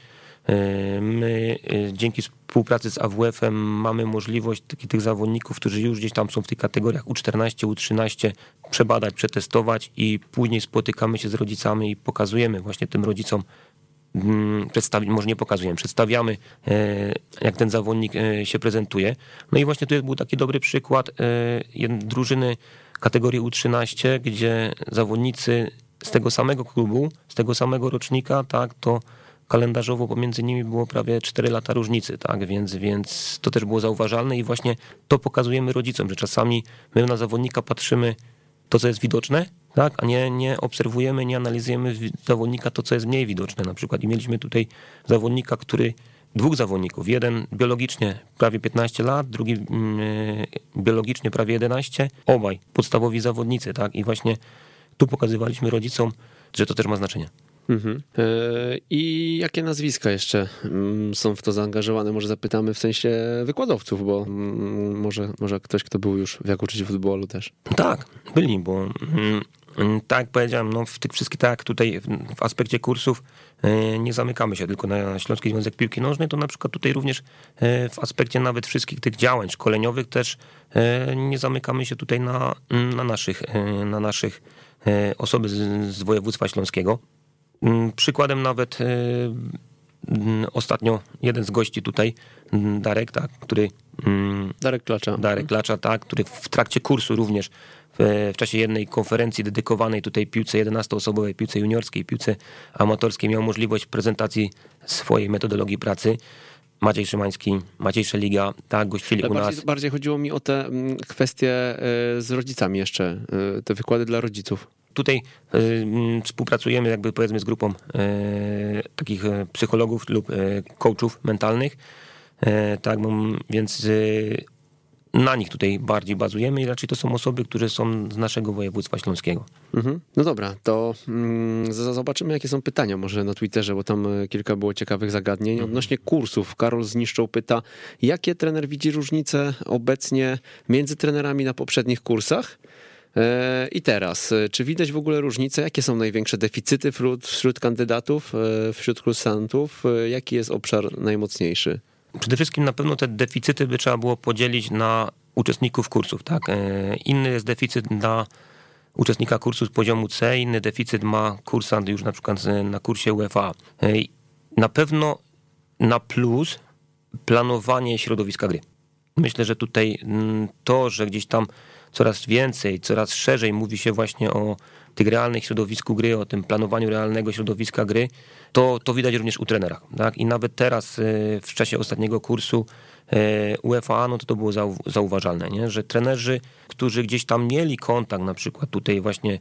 E, my dzięki współpracy z AWF-em mamy możliwość tych zawodników, którzy już gdzieś tam są w tych kategoriach U14, U13, przebadać, przetestować i później spotykamy się z rodzicami i pokazujemy właśnie tym rodzicom, Mm, przedstawić, może nie pokazujemy, przedstawiamy, e, jak ten zawodnik e, się prezentuje. No i właśnie tu był taki dobry przykład e, drużyny kategorii U13, gdzie zawodnicy z tego samego klubu, z tego samego rocznika, tak, to kalendarzowo pomiędzy nimi było prawie 4 lata różnicy, tak, więc, więc to też było zauważalne i właśnie to pokazujemy rodzicom, że czasami my na zawodnika patrzymy to, co jest widoczne, tak, a nie, nie obserwujemy, nie analizujemy zawodnika to, co jest mniej widoczne na przykład. I mieliśmy tutaj zawodnika, który dwóch zawodników. Jeden biologicznie prawie 15 lat, drugi e, biologicznie prawie 11. Obaj podstawowi zawodnicy, tak? I właśnie tu pokazywaliśmy rodzicom, że to też ma znaczenie. Mhm. E, I jakie nazwiska jeszcze mm, są w to zaangażowane? Może zapytamy w sensie wykładowców, bo mm, może, może ktoś, kto był już w uczyć futbolu też. Tak, byli, bo mm, tak jak powiedziałem, no w tych wszystkich, tak tutaj w aspekcie kursów e, nie zamykamy się tylko na Śląski Związek Piłki Nożnej, to na przykład tutaj również e, w aspekcie nawet wszystkich tych działań szkoleniowych też nie zamykamy się tutaj na, na naszych, na naszych osoby z, z województwa śląskiego. Mm, przykładem nawet y, mm, ostatnio jeden z gości tutaj, mm, Darek, tak, który... Darek Klacza. Darek Klacza, tak, który w trakcie kursu również w, czasie jednej konferencji dedykowanej tutaj piłce 11-osobowej, piłce juniorskiej, piłce amatorskiej miał możliwość prezentacji swojej metodologii pracy. Maciej Szymański, Maciej Szeliga, tak, gościli u bardziej, nas. Bardziej chodziło mi o te kwestie y, z rodzicami jeszcze, y, te wykłady dla rodziców. Tutaj y, mm, współpracujemy jakby powiedzmy z grupą y, takich y, psychologów lub coachów mentalnych, tak, więc na nich tutaj bardziej bazujemy i raczej to są osoby, które są z naszego województwa śląskiego. Mhm. No dobra, to mm, zobaczymy jakie są pytania może na Twitterze, bo tam kilka było ciekawych zagadnień. Mhm. Odnośnie kursów, Karol Zniszczą pyta, jakie trener widzi różnice obecnie między trenerami na poprzednich kursach? E, I teraz, e, czy widać w ogóle różnice? Jakie są największe deficyty wśród, wśród kandydatów, e, wśród kursantów? Jaki jest obszar najmocniejszy? Przede wszystkim na pewno te deficyty by trzeba było podzielić na uczestników kursów. Tak? Inny jest deficyt dla uczestnika kursu z poziomu C, inny deficyt ma kursant już na przykład na kursie UEFA. Na pewno na plus planowanie środowiska gry. Myślę, że tutaj mm, to, że gdzieś tam coraz więcej, coraz szerzej mówi się właśnie o tych realnych środowisku gry, o tym planowaniu realnego środowiska gry, to, to widać również u trenera. Tak? I nawet teraz e, w czasie ostatniego kursu e, UEFA, no to to było zauważalne, nie? że trenerzy, którzy gdzieś tam mieli kontakt na przykład tutaj właśnie e,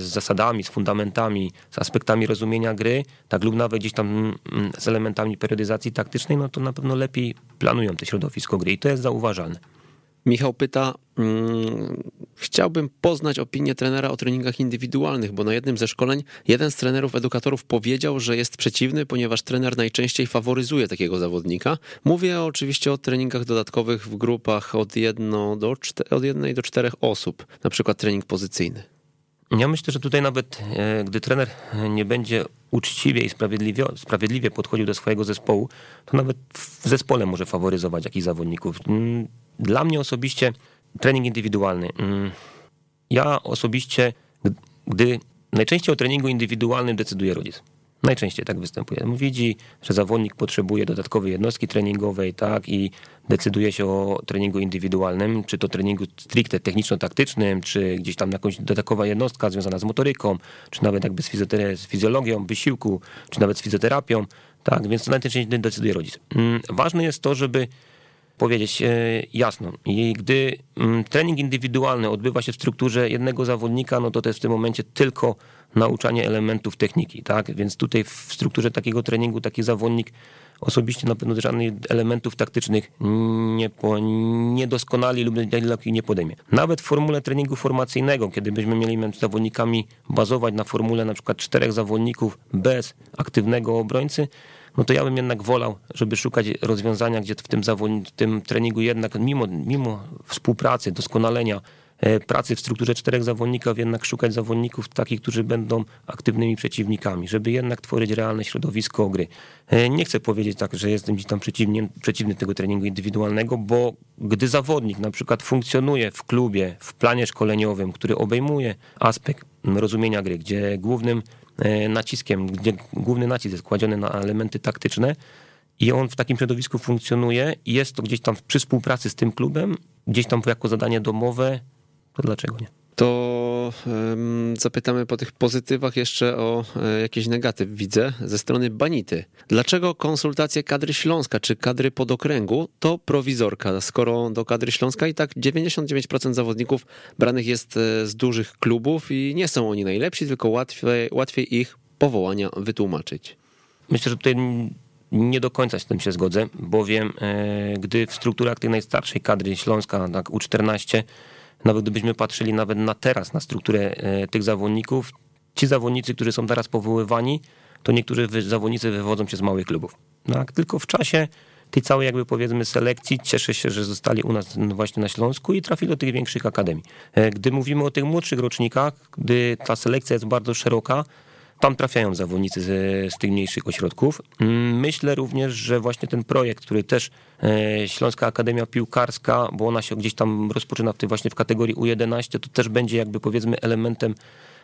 z zasadami, z fundamentami, z aspektami rozumienia gry, tak lub nawet gdzieś tam mm, z elementami periodyzacji taktycznej, no to na pewno lepiej planują to środowisko gry i to jest zauważalne. Michał pyta, hmm, chciałbym poznać opinię trenera o treningach indywidualnych, bo na jednym ze szkoleń jeden z trenerów, edukatorów powiedział, że jest przeciwny, ponieważ trener najczęściej faworyzuje takiego zawodnika. Mówię oczywiście o treningach dodatkowych w grupach od, jedno do od jednej do czterech osób, na przykład trening pozycyjny. Ja myślę, że tutaj nawet e, gdy trener nie będzie uczciwie i sprawiedliwie, sprawiedliwie podchodził do swojego zespołu, to nawet w zespole może faworyzować jakichś zawodników. Dla mnie osobiście trening indywidualny. Mm, ja osobiście, gdy najczęściej o treningu indywidualnym decyduje rodzic. Najczęściej tak występuje. Widzi, że zawodnik potrzebuje dodatkowej jednostki treningowej, tak, i decyduje się o treningu indywidualnym, czy to treningu stricte techniczno-taktycznym, czy gdzieś tam jakąś dodatkowa jednostka związana z motoryką, czy nawet jakby z, z fizjologią, wysiłku, czy nawet z fizjoterapią, tak, więc najczęściej decyduje rodzic. Mm, ważne jest to, żeby powiedzieć e, jasno. I gdy mm, trening indywidualny odbywa się w strukturze jednego zawodnika, no to to jest w tym momencie tylko nauczanie elementów techniki, tak? Więc tutaj w strukturze takiego treningu taki zawodnik osobiście na pewno żadnych elementów taktycznych nie, po, nie doskonali lub nie podejmie. Nawet w formule treningu formacyjnego, kiedy byśmy mieli z zawodnikami bazować na formule na przykład czterech zawodników bez aktywnego obrońcy, no to ja bym jednak wolał, żeby szukać rozwiązania, gdzie w tym, w tym treningu jednak mimo, mimo współpracy, doskonalenia, e, pracy w strukturze czterech zawodników, jednak szukać zawodników takich, którzy będą aktywnymi przeciwnikami, żeby jednak tworzyć realne środowisko gry. E, nie chcę powiedzieć tak, że jestem gdzieś tam przeciwny, przeciwny tego treningu indywidualnego, bo gdy zawodnik na przykład funkcjonuje w klubie, w planie szkoleniowym, który obejmuje aspekt rozumienia gry, gdzie głównym naciskiem, gdzie główny nacisk jest kładziony na elementy taktyczne i on w takim środowisku funkcjonuje i jest to gdzieś tam przy współpracy z tym klubem, gdzieś tam jako zadanie domowe, to dlaczego nie? To zapytamy po tych pozytywach jeszcze o e, jakiś negatyw, widzę, ze strony Banity. Dlaczego konsultacje kadry Śląska czy kadry podokręgu to prowizorka, skoro do kadry Śląska i tak 99% zawodników branych jest e, z dużych klubów i nie są oni najlepsi, tylko łatwiej, łatwiej ich powołania wytłumaczyć? Myślę, że tutaj nie do końca z tym się zgodzę, bowiem e, gdy w strukturach tej najstarszej kadry Śląska, tak U14, nawet gdybyśmy patrzyli nawet na teraz, na strukturę e, tych zawodników, ci zawodnicy, którzy są teraz powoływani, to niektórzy zawodnicy wywodzą się z małych klubów. Tak? Tylko w czasie tej całej jakby powiedzmy selekcji cieszę się, że zostali u nas właśnie na Śląsku i trafili do tych większych akademii. E, gdy mówimy o tych młodszych rocznikach, gdy ta selekcja jest bardzo szeroka, tam trafiają zawodnicy z, z tych mniejszych ośrodków. Mm, myślę również, że właśnie ten projekt, który też e, Śląska Akademia Piłkarska, bo ona się gdzieś tam rozpoczyna w tej właśnie w kategorii U11, to też będzie jakby powiedzmy elementem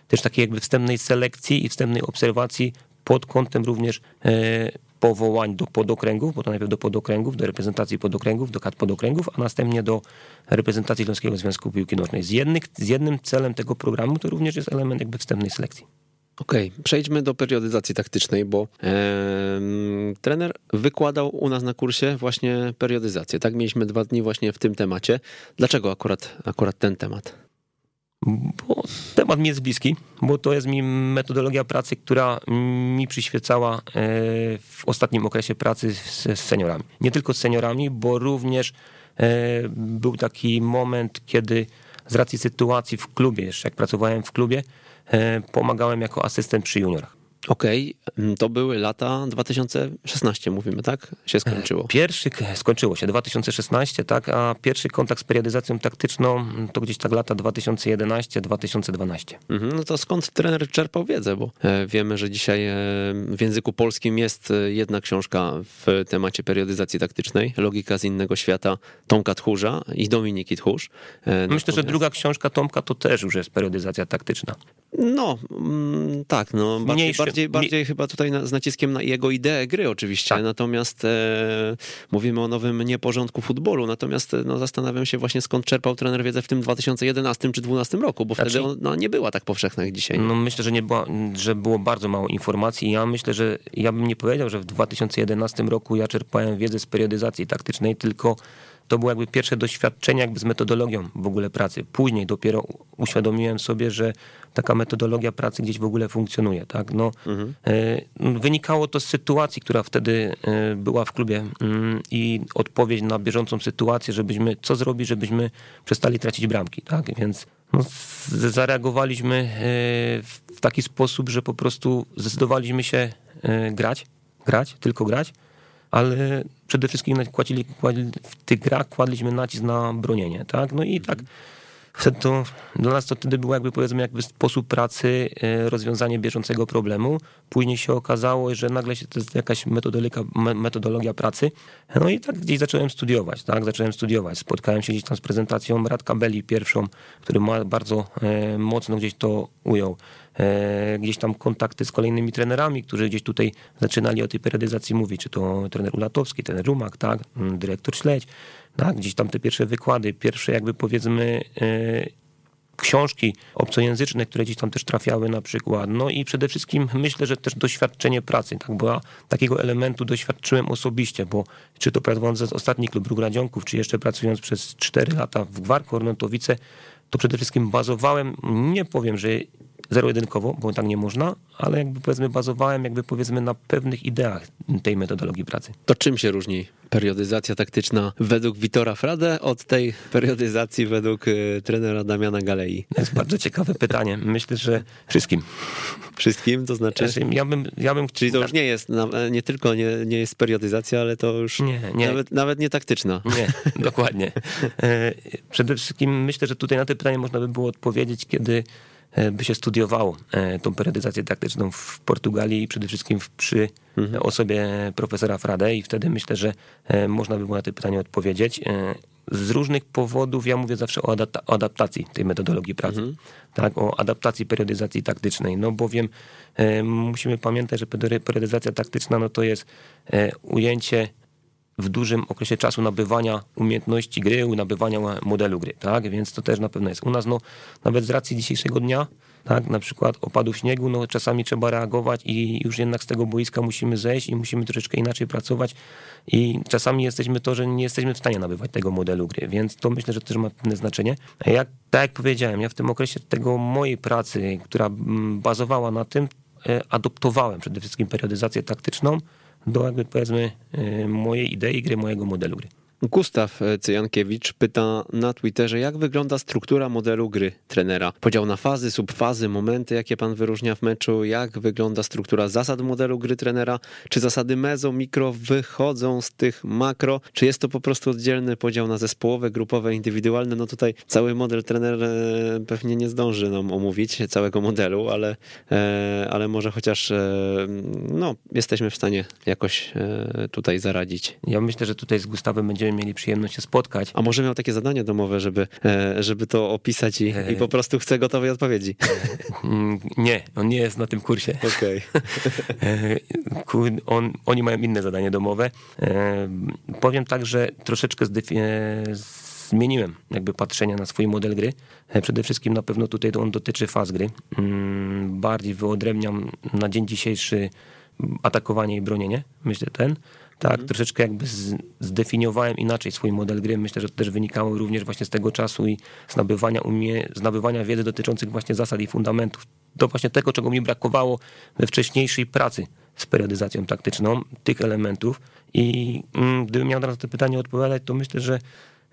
też takiej jakby wstępnej selekcji i wstępnej obserwacji pod kątem również e, powołań do podokręgów, bo to najpierw do podokręgów, do reprezentacji podokręgów, do kat podokręgów, a następnie do reprezentacji Śląskiego Związku Piłki Nożnej. Z, jednych, z jednym celem tego programu to również jest element jakby wstępnej selekcji. Okej, okay, przejdźmy do periodyzacji taktycznej, bo e, trener wykładał u nas na kursie właśnie periodyzację. Tak, mieliśmy dwa dni właśnie w tym temacie. Dlaczego akurat, akurat ten temat? Bo temat mi jest bliski, bo to jest mi metodologia pracy, która mi przyświecała e, w ostatnim okresie pracy z seniorami. Nie tylko z seniorami, bo również e, był taki moment, kiedy z racji sytuacji w klubie, jeszcze jak pracowałem w klubie, pomagałem jako asystent przy juniorach. Okej, okay. To były lata 2016, mówimy, tak? Się skończyło. Pierwszy, skończyło się 2016, tak, a pierwszy kontakt z periodyzacją taktyczną to gdzieś tak lata 2011-2012. Mhm, no to skąd trener czerpał wiedzę, bo e, wiemy, że dzisiaj e, w języku polskim jest jedna książka w temacie periodyzacji taktycznej, Logika z innego świata Tomka Tchórza i Dominiki Tchórz. Myślę, że druga książka Tomka to też już jest periodyzacja taktyczna. No, mm, tak, no, bardziej, Mniejszy, bardziej, bardziej chyba tutaj na, z naciskiem na jego ideę gry oczywiście, tak. natomiast e, mówimy o nowym nieporządku futbolu, natomiast e, no, zastanawiam się właśnie skąd czerpał trener wiedzę w tym 2011 czy 2012 roku, bo znaczy, wtedy ona no, nie była tak powszechna jak dzisiaj. No myślę, że, nie była, że było bardzo mało informacji ja myślę, że ja bym nie powiedział, że w 2011 roku ja czerpałem wiedzę z periodyzacji taktycznej, tylko to było jakby pierwsze doświadczenie jakby z metodologią w ogóle pracy. Później dopiero uświadomiłem sobie, że taka metodologia pracy gdzieś w ogóle funkcjonuje. Tak? No, mhm. E, wynikało to z sytuacji, która wtedy e, była w klubie mm, i odpowiedź na bieżącą sytuację, żebyśmy, co zrobić, żebyśmy przestali tracić bramki. Tak? Więc no, zareagowaliśmy e, w taki sposób, że po prostu zdecydowaliśmy się grać, grać, tylko grać ale przede wszystkim kładzili, kładzili, w tych grach kładliśmy nacisk na bronienie, tak? No i tak wtedy to, dla nas to wtedy było jakby powiedzmy jakby sposób pracy, e, rozwiązanie bieżącego problemu. Później się okazało, że nagle się to jest jakaś metodolika, metodologia pracy. No i tak gdzieś zacząłem studiować, tak? Zacząłem studiować. Spotkałem się gdzieś tam z prezentacją Radka Belli pierwszą, który ma bardzo e, mocno gdzieś to ujął. E, gdzieś tam kontakty z kolejnymi trenerami, którzy gdzieś tutaj zaczynali o tej periodyzacji mówić, czy to trener Ulatowski, trener Rumak, tak, mm, dyrektor Śledź, tak, gdzieś tam te pierwsze wykłady, pierwsze jakby powiedzmy e, książki obcojęzyczne, które gdzieś tam też trafiały na przykład. No i przede wszystkim myślę, że też doświadczenie pracy, tak, bo ja takiego elementu doświadczyłem osobiście, bo czy to prowadząc ostatni klub Rugradzionków, czy jeszcze pracując przez 4 lata w Gwarku Ornatowice, to przede wszystkim bazowałem, nie powiem, że zero-jedynkowo, bo tak nie można, ale jakby powiedzmy bazowałem jakby powiedzmy na pewnych ideach tej metodologii pracy. To czym się różni periodyzacja taktyczna według Witora Frade od tej periodyzacji według y, trenera Damiana Galei? To jest bardzo ciekawe pytanie. Myślę, że wszystkim. Wszystkim, to znaczy? Ja bym, ja bym... Czyli to już nie jest, nie tylko nie, nie jest periodyzacja, ale to już nie, nie. Nawet, nawet nie taktyczna. Nie, dokładnie. E, przede wszystkim myślę, że tutaj na to pytanie można by było odpowiedzieć, kiedy by się studiowało e, tą periodyzację taktyczną w Portugalii i przede wszystkim przy mhm. osobie profesora Frade i wtedy myślę, że e, można by było na to pytanie odpowiedzieć. Z różnych powodów ja mówię zawsze o, adaptacji tej metodologii pracy, mhm. tak, o adaptacji periodyzacji taktycznej, no bowiem musimy pamiętać, że periodyzacja taktyczna no to jest ujęcie w dużym okresie czasu nabywania umiejętności gry, nabywania modelu gry, tak? Więc to też na pewno jest. U nas, no, nawet z racji dzisiejszego dnia, tak, na przykład opadów śniegu, no czasami trzeba reagować i już jednak z tego boiska musimy zejść i musimy troszeczkę inaczej pracować i czasami jesteśmy to, że nie jesteśmy w stanie nabywać tego modelu gry, więc to myślę, że też ma pewne znaczenie. Jak, tak jak powiedziałem, ja w tym okresie tego mojej pracy, która mm, bazowała na tym, e, adoptowałem przede wszystkim periodyzację taktyczną do jakby powiedzmy e, mojej idei gry, mojego modelu gry. Gustaw Cyjankiewicz pyta na Twitterze, jak wygląda struktura modelu gry trenera? Podział na fazy, subfazy, momenty, jakie pan wyróżnia w meczu, jak wygląda struktura zasad modelu gry trenera? Czy zasady mezo, mikro wychodzą z tych makro? Czy jest to po prostu oddzielny podział na zespołowe, grupowe, indywidualne? No tutaj cały model trener e, pewnie nie zdąży nam omówić całego modelu, ale, e, ale może chociaż e, no, jesteśmy w stanie jakoś tutaj zaradzić. Ja myślę, że tutaj z Gustawem będziemy będziemy mieli przyjemność się spotkać. A może miał takie zadanie domowe, żeby, e, żeby to opisać i, i po prostu chce gotowej odpowiedzi? Mm, nie, on nie jest na tym kursie. Okej. Okay. on, oni mają inne zadanie domowe. E, powiem tak, że troszeczkę zmieniłem jakby patrzenia na swój model gry. E, przede wszystkim na pewno tutaj on dotyczy faz gry. Mm, bardziej wyodrębniam na dzień dzisiejszy atakowanie i bronienie, myślę ten. Tak, mhm. troszeczkę jakby zdefiniowałem inaczej swój model gry. Myślę, że to też wynikało również właśnie z tego czasu i z nabywania, umie, z nabywania wiedzy dotyczących właśnie zasad i fundamentów. To właśnie tego, czego mi brakowało we wcześniejszej pracy z periodyzacją taktyczną, tych elementów. I mm, gdybym miał na to pytanie odpowiadać, to myślę, że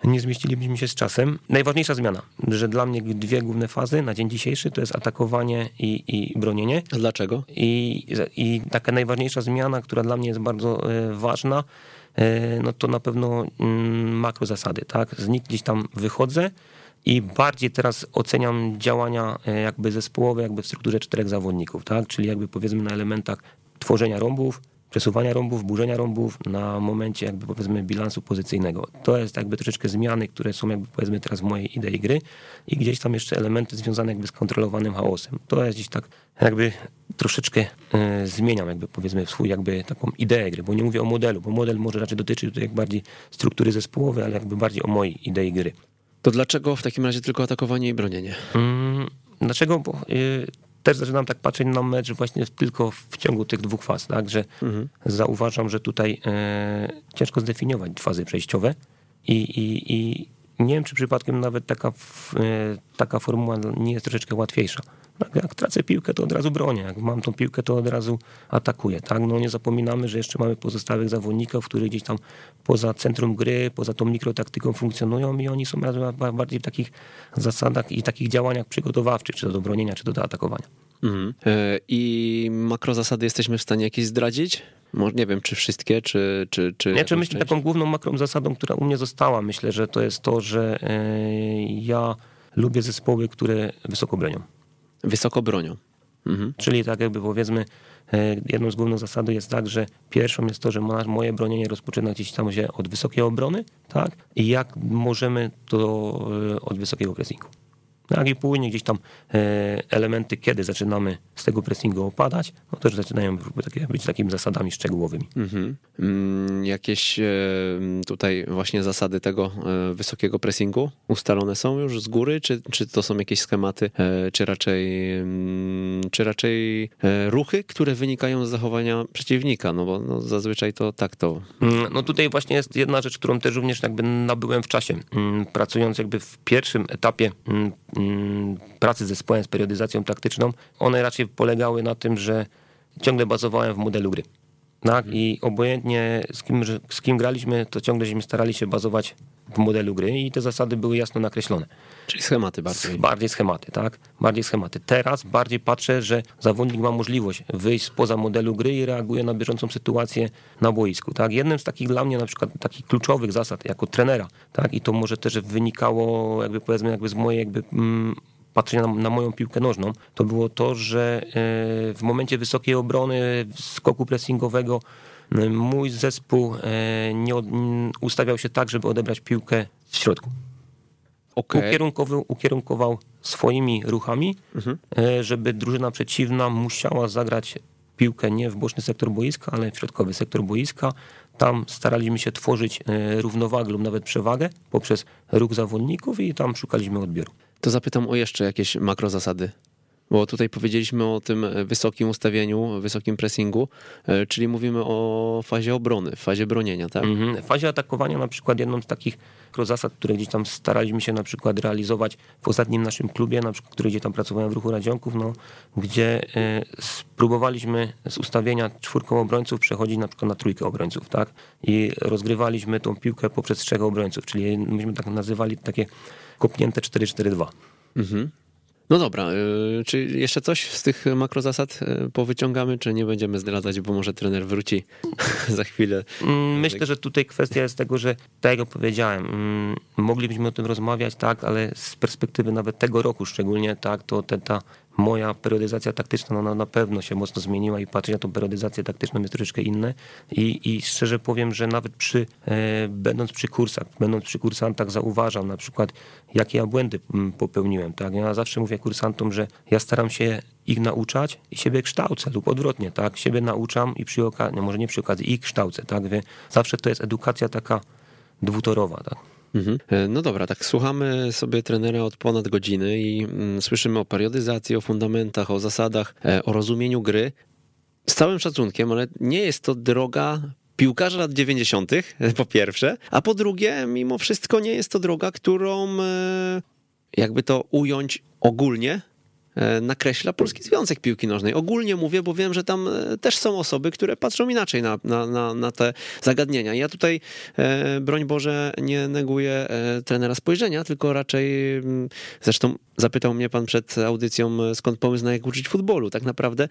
nie zmieścilibyśmy się z czasem. Najważniejsza zmiana, że dla mnie dwie główne fazy na dzień dzisiejszy to jest atakowanie i, i bronienie. Dlaczego? I, I taka najważniejsza zmiana, która dla mnie jest bardzo e, ważna, e, no to na pewno mm, makro zasady, tak? Z nich gdzieś tam wychodzę i bardziej teraz oceniam działania e, jakby zespołowe, jakby w strukturze czterech zawodników, tak? Czyli jakby powiedzmy na elementach tworzenia rąbów, przesuwania rąbów, burzenia rąbów na momencie jakby powiedzmy bilansu pozycyjnego. To jest jakby troszeczkę zmiany, które są jakby powiedzmy teraz w mojej idei gry i gdzieś tam jeszcze elementy związane jakby z kontrolowanym chaosem. To jest gdzieś tak jakby troszeczkę y, zmieniam jakby powiedzmy swój jakby taką ideę gry, bo nie mówię o modelu, bo model może raczej dotyczyć tutaj jak bardziej struktury zespołowej, ale jakby bardziej o mojej idei gry. To dlaczego w takim razie tylko atakowanie i bronienie? Mm, dlaczego? Bo y, też zaczynam tak patrzeć na mecz właśnie tylko w ciągu tych dwóch faz, tak, że mhm. zauważam, że tutaj e, ciężko zdefiniować fazy przejściowe i, i, i nie wiem, czy przypadkiem nawet taka, e, taka formuła nie jest troszeczkę łatwiejsza. Jak tracę piłkę, to od razu bronię. Jak mam tą piłkę, to od razu atakuję. Tak? No nie zapominamy, że jeszcze mamy pozostałych zawodników, którzy gdzieś tam poza centrum gry, poza tą mikrotaktyką funkcjonują i oni są bardziej w takich zasadach i takich działaniach przygotowawczych, czy do bronienia, czy do atakowania. Mhm. E, I makrozasady jesteśmy w stanie jakieś zdradzić? nie wiem, czy wszystkie, czy... czy, czy nie, czy myślę, taką główną makrą zasadą, która u mnie została, myślę, że to jest to, że e, ja lubię zespoły, które wysoko bronią. Wysoko bronią. Mhm. Czyli tak jakby powiedzmy, e, jedną z głównych zasad jest tak, że pierwszą jest to, że moje bronienie rozpoczyna gdzieś tam się od wysokiej obrony, tak? I jak możemy to od wysokiego pressingu. Tak i później gdzieś tam e, elementy, kiedy zaczynamy z tego pressingu opadać, no też zaczynają być takimi zasadami szczegółowymi. Mhm. Mm, jakieś e, tutaj właśnie zasady tego e, wysokiego pressingu ustalone są już z góry, czy, czy to są jakieś schematy, czy raczej, mm, czy raczej ruchy, które wynikają z zachowania przeciwnika, no bo no zazwyczaj to tak to... Mm, no tutaj właśnie jest jedna rzecz, którą też również jakby nabyłem w czasie, pracując jakby w pierwszym etapie pracy z zespołem z periodyzacją taktyczną, one raczej polegały na tym, że ciągle bazowałem w modelu gry. Tak? I obojętnie z kim, z kim graliśmy, to ciągle starali się bazować w modelu gry i te zasady były jasno nakreślone. Czyli schematy bardziej. Bardziej schematy, tak? Bardziej schematy. Teraz bardziej patrzę, że zawodnik ma możliwość wyjść spoza modelu gry i reaguje na bieżącą sytuację na boisku, tak? Jednym z takich dla mnie na przykład takich kluczowych zasad jako trenera, tak? I to może też wynikało jakby powiedzmy jakby z mojej jakby mm, patrzenia na, na, moją piłkę nożną, to było to, że e, w momencie wysokiej obrony, skoku pressingowego, mój zespół e, nie ustawiał się tak, żeby odebrać piłkę w środku. Okay. Ukierunkował, ukierunkował swoimi ruchami, mhm. E, żeby drużyna przeciwna musiała zagrać piłkę nie w boczny sektor boiska, ale w środkowy sektor boiska. Tam staraliśmy się tworzyć e, równowagę lub nawet przewagę poprzez ruch zawodników i tam szukaliśmy odbioru. To zapytam o jeszcze jakieś makrozasady. Bo tutaj powiedzieliśmy o tym wysokim ustawieniu, wysokim pressingu, e, czyli mówimy o fazie obrony, fazie bronienia, tak? Mhm. W fazie atakowania na przykład jedną z takich zasad, które gdzieś tam staraliśmy się na przykład realizować w ostatnim naszym klubie, na przykład, który gdzie tam pracowałem w ruchu Radzionków, no, gdzie e, spróbowaliśmy z ustawienia czwórką obrońców przechodzić na przykład na trójkę obrońców, tak? I rozgrywaliśmy tą piłkę poprzez trzech obrońców, czyli myśmy tak nazywali takie kopnięte 4-4-2. Mhm. No dobra, y, czy jeszcze coś z tych makrozasad y, powyciągamy, czy nie będziemy zdradzać, bo może trener wróci za chwilę? Mm, myślę, że tutaj kwestia jest tego, że tak jak powiedziałem, mm, moglibyśmy o tym rozmawiać, tak, ale z perspektywy nawet tego roku szczególnie, tak, to te, ta moja periodyzacja taktyczna no, na pewno się mocno zmieniła i patrzeć na tą periodyzację taktyczną jest troszeczkę inne. I, i szczerze powiem, że nawet przy, e, będąc przy kursach, będąc przy kursantach zauważam na przykład, jakie ja błędy mm, popełniłem, tak, ja zawsze mówię kursantom, że ja staram się ich nauczać i siebie kształcę lub odwrotnie, tak, siebie nauczam i przy okazji, może nie przy okazji, ich kształcę, tak, zawsze to jest edukacja taka dwutorowa, tak. Mhm. E, no dobra, tak słuchamy sobie trenera od ponad godziny i mm, słyszymy o periodyzacji, o fundamentach, o zasadach, e, o rozumieniu gry. Z całym szacunkiem, ale nie jest to droga piłkarza lat 90., po pierwsze, a po drugie, mimo wszystko nie jest to droga, którą e, jakby to ująć ogólnie, nakreśla Polski Związek Piłki Nożnej. Ogólnie mówię, bo wiem, że tam e, też są osoby, które patrzą inaczej na, na, na, na te zagadnienia. Ja tutaj, e, broń Boże, nie neguję trenera spojrzenia, tylko raczej, mm, zresztą zapytał mnie pan przed audycją, skąd pomysł na jak uczyć futbolu. Tak naprawdę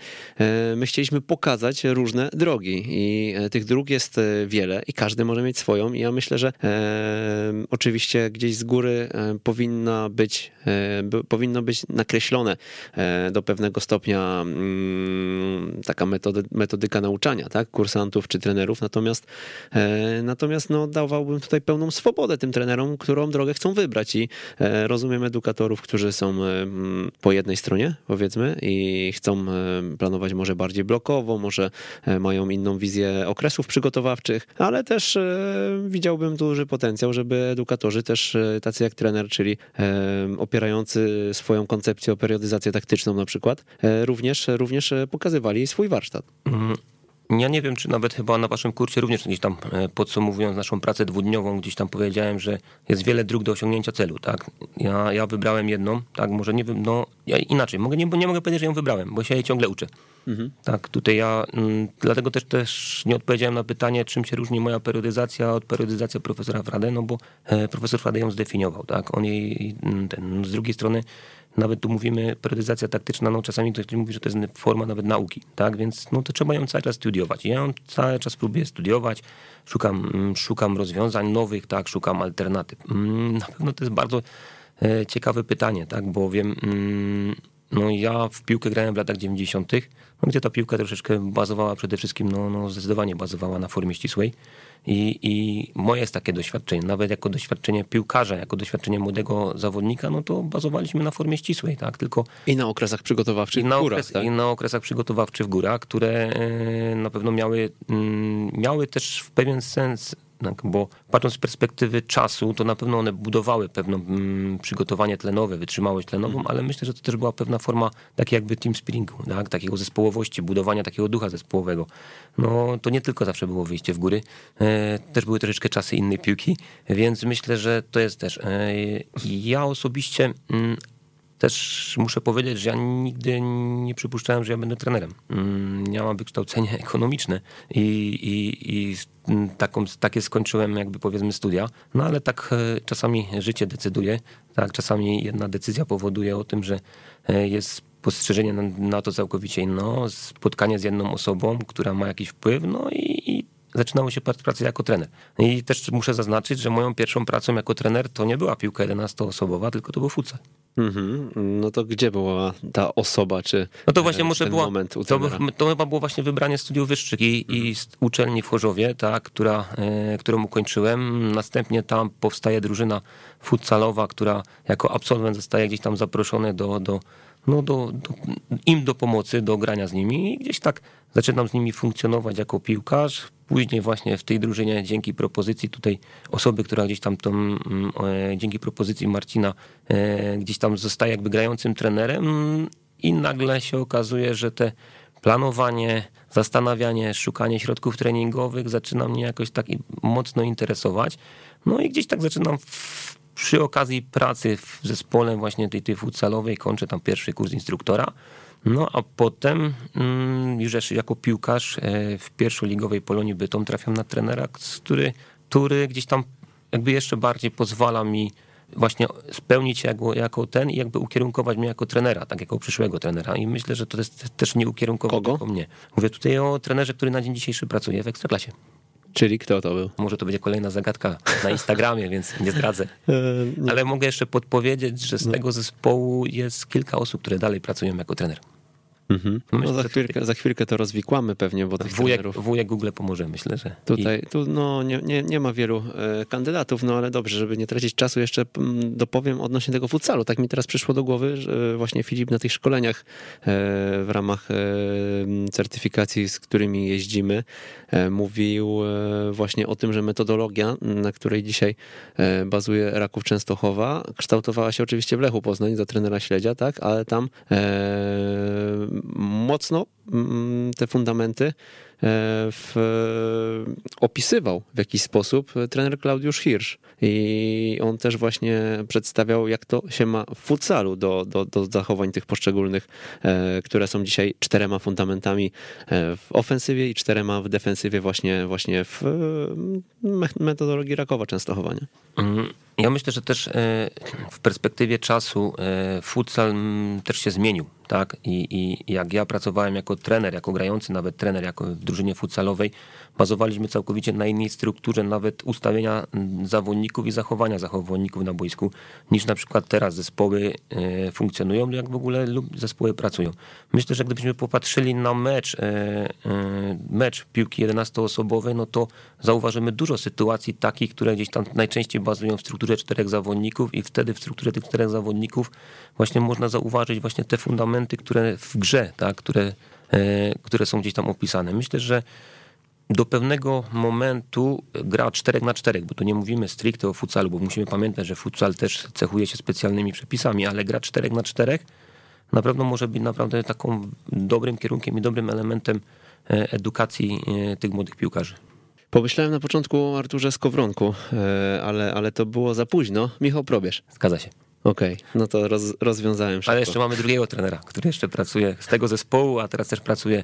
my chcieliśmy pokazać różne drogi i tych dróg jest wiele i każdy może mieć swoją i ja myślę, że e, oczywiście gdzieś z góry powinna być, e, powinno być nakreślone E, do pewnego stopnia mm, taka metody, metodyka nauczania, tak, kursantów czy trenerów, natomiast e, natomiast no, dawałbym tutaj pełną swobodę tym trenerom, którą drogę chcą wybrać. I e, rozumiem edukatorów, którzy są po jednej stronie, powiedzmy, i chcą planować może bardziej blokowo, może mają inną wizję okresów przygotowawczych, ale też widziałbym duży potencjał, żeby edukatorzy też tacy jak trener, czyli opierający swoją koncepcję o periodyzacji taktyczną na przykład, e, również, również e, pokazywali swój warsztat. Mhm. Ja nie wiem, czy nawet chyba na waszym kursie również gdzieś tam e, podsumowując naszą pracę dwudniową, gdzieś tam powiedziałem, że jest wiele dróg do osiągnięcia celu, tak? Ja, ja wybrałem jedną, tak? Może nie wiem, no ja inaczej, mogę, nie, nie mogę powiedzieć, że ją wybrałem, bo się jej ciągle uczę. Mhm. Tak, tutaj ja, m, mm, dlatego też też nie odpowiedziałem na pytanie, czym się różni moja periodyzacja od periodyzacji profesora Frade, no bo e, profesor Frade ją zdefiniował, tak? On jej, mm, ten, z drugiej strony nawet tu mówimy periodyzacja taktyczna, no czasami ktoś mówi, że to jest forma nawet nauki, tak, więc no to trzeba ją cały czas studiować. Ja ją cały czas próbuję studiować, szukam, mm, szukam rozwiązań nowych, tak, szukam alternatyw. Mm, na pewno to jest bardzo e, ciekawe pytanie, tak, bo wiem, mm, no ja w piłkę grałem w latach 90., no gdzie ta piłka troszeczkę bazowała przede wszystkim, no, no zdecydowanie bazowała na formie ścisłej. I, I moje jest takie doświadczenie, nawet jako doświadczenie piłkarza, jako doświadczenie młodego zawodnika, no to bazowaliśmy na formie ścisłej, tak, tylko... I na okresach przygotowawczych i na w górach, okres, tak? I na okresach przygotowawczych w górach, które e, na pewno miały, mm, miały też w pewien sens jednak, bo patrząc z perspektywy czasu, to na pewno one budowały pewne mm, przygotowanie tlenowe, wytrzymałość tlenową, mm. ale myślę, że to też była pewna forma takiej jakby team springu, tak? takiego zespołowości, budowania takiego ducha zespołowego. No to nie tylko zawsze było wyjście w góry, e, też były troszeczkę czasy innej piłki, więc myślę, że to jest też. E, ja osobiście mm, też muszę powiedzieć, że ja nigdy nie przypuszczałem, że ja będę trenerem. Mm, ja mam wykształcenie ekonomiczne i, i, i taką, takie skończyłem jakby powiedzmy studia, no ale tak e, czasami życie decyduje, tak czasami jedna decyzja powoduje o tym, że e, jest postrzeżenie na, na to całkowicie inno, spotkanie z jedną osobą, która ma jakiś wpływ, no i, i zaczynało się pracę jako trener. I też muszę zaznaczyć, że moją pierwszą pracą jako trener to nie była piłka 11-osobowa, tylko to był futsal. Mm-hmm. No to gdzie była ta osoba, czy No to właśnie może było, to, to chyba było właśnie wybranie studiów wyższych i, mm-hmm. i mhm. uczelni w Chorzowie, tak, która, e, którą ukończyłem. Następnie tam powstaje drużyna futsalowa, która jako absolwent zostaje gdzieś tam zaproszony do, do no do, do, im do pomocy, do grania z nimi i gdzieś tak zaczynam z nimi funkcjonować jako piłkarz. Później właśnie w tej drużynie dzięki propozycji tutaj osoby, która gdzieś tam tą, mm, e, dzięki propozycji Marcina e, gdzieś tam zostaje jakby grającym trenerem i nagle się okazuje, że te planowanie, zastanawianie, szukanie środków treningowych zaczyna mnie jakoś tak mocno interesować. No i gdzieś tak zaczynam w, przy okazji pracy w zespole właśnie tej, tej futsalowej kończę tam pierwszy kurs instruktora. No a potem mm, już jako piłkarz e, w pierwszoligowej Polonii Bytom trafiam na trenera, który, który gdzieś tam jakby jeszcze bardziej pozwala mi właśnie spełnić się jako, jako ten i jakby ukierunkować mnie jako trenera, tak jako przyszłego trenera. I myślę, że to jest też nie ukierunkować Kogo? mnie. Mówię tutaj o trenerze, który na dzień dzisiejszy pracuje w Ekstraklasie. Czyli kto to był? Może to będzie kolejna zagadka na Instagramie, więc nie zdradzę. E, Ale mogę jeszcze podpowiedzieć, że z no. tego zespołu jest kilka osób, które dalej pracują jako trener. Mhm. No, no za, chwilkę, za chwilkę to rozwikłamy pewnie, bo tych wujek, trenerów... wujek Google pomoże, myślę, że... Tutaj I... tu, no, nie, nie, nie ma wielu e, kandydatów, no ale dobrze, żeby nie tracić czasu, jeszcze dopowiem odnośnie tego futsalu. Tak mi teraz przyszło do głowy, że właśnie Filip na tych szkoleniach e, w ramach e, certyfikacji, z którymi jeździmy, e, mówił e, właśnie o tym, że metodologia, na której dzisiaj e, bazuje Raków Częstochowa, kształtowała się oczywiście w Lechu Poznań za trenera Śledzia, tak, ale tam mocno mm, te fundamenty e, w, opisywał w jakiś sposób trener Klaudiusz Hirsch i on też właśnie przedstawiał, jak to się ma w futsalu do, do, do zachowań tych poszczególnych, e, które są dzisiaj czterema fundamentami e, w ofensywie i czterema w defensywie właśnie, właśnie w metodologii Rakowa Częstochowania. Mm, ja myślę, że też w perspektywie czasu futsal też się zmienił tak? I, I jak ja pracowałem jako trener, jako grający nawet trener, jako w drużynie futsalowej, bazowaliśmy całkowicie na innej strukturze, nawet ustawienia zawodników i zachowania zawodników na boisku, niż na przykład teraz zespoły e, funkcjonują, jak w ogóle lub zespoły pracują. Myślę, że gdybyśmy popatrzyli na mecz, e, e, mecz piłki 11-osobowej, no to zauważymy dużo sytuacji takich, które gdzieś tam najczęściej bazują w strukturze czterech zawodników i wtedy w strukturze tych czterech zawodników właśnie można zauważyć właśnie te fundamenty, które w grze, tak, które, które są gdzieś tam opisane. Myślę, że do pewnego momentu gra 4 na 4, bo tu nie mówimy stricte o futsalu, bo musimy pamiętać, że futsal też cechuje się specjalnymi przepisami, ale gra 4 na 4 na pewno może być naprawdę taką dobrym kierunkiem i dobrym elementem e, edukacji e, tych młodych piłkarzy. Pomyślałem na początku o Arturze Skowronku, e, ale, ale to było za późno. Michał Probierz. Zgadza się. Okej, okay, no to roz, rozwiązałem szybko. Ale jeszcze mamy drugiego trenera, który jeszcze pracuje z tego zespołu, a teraz też pracuje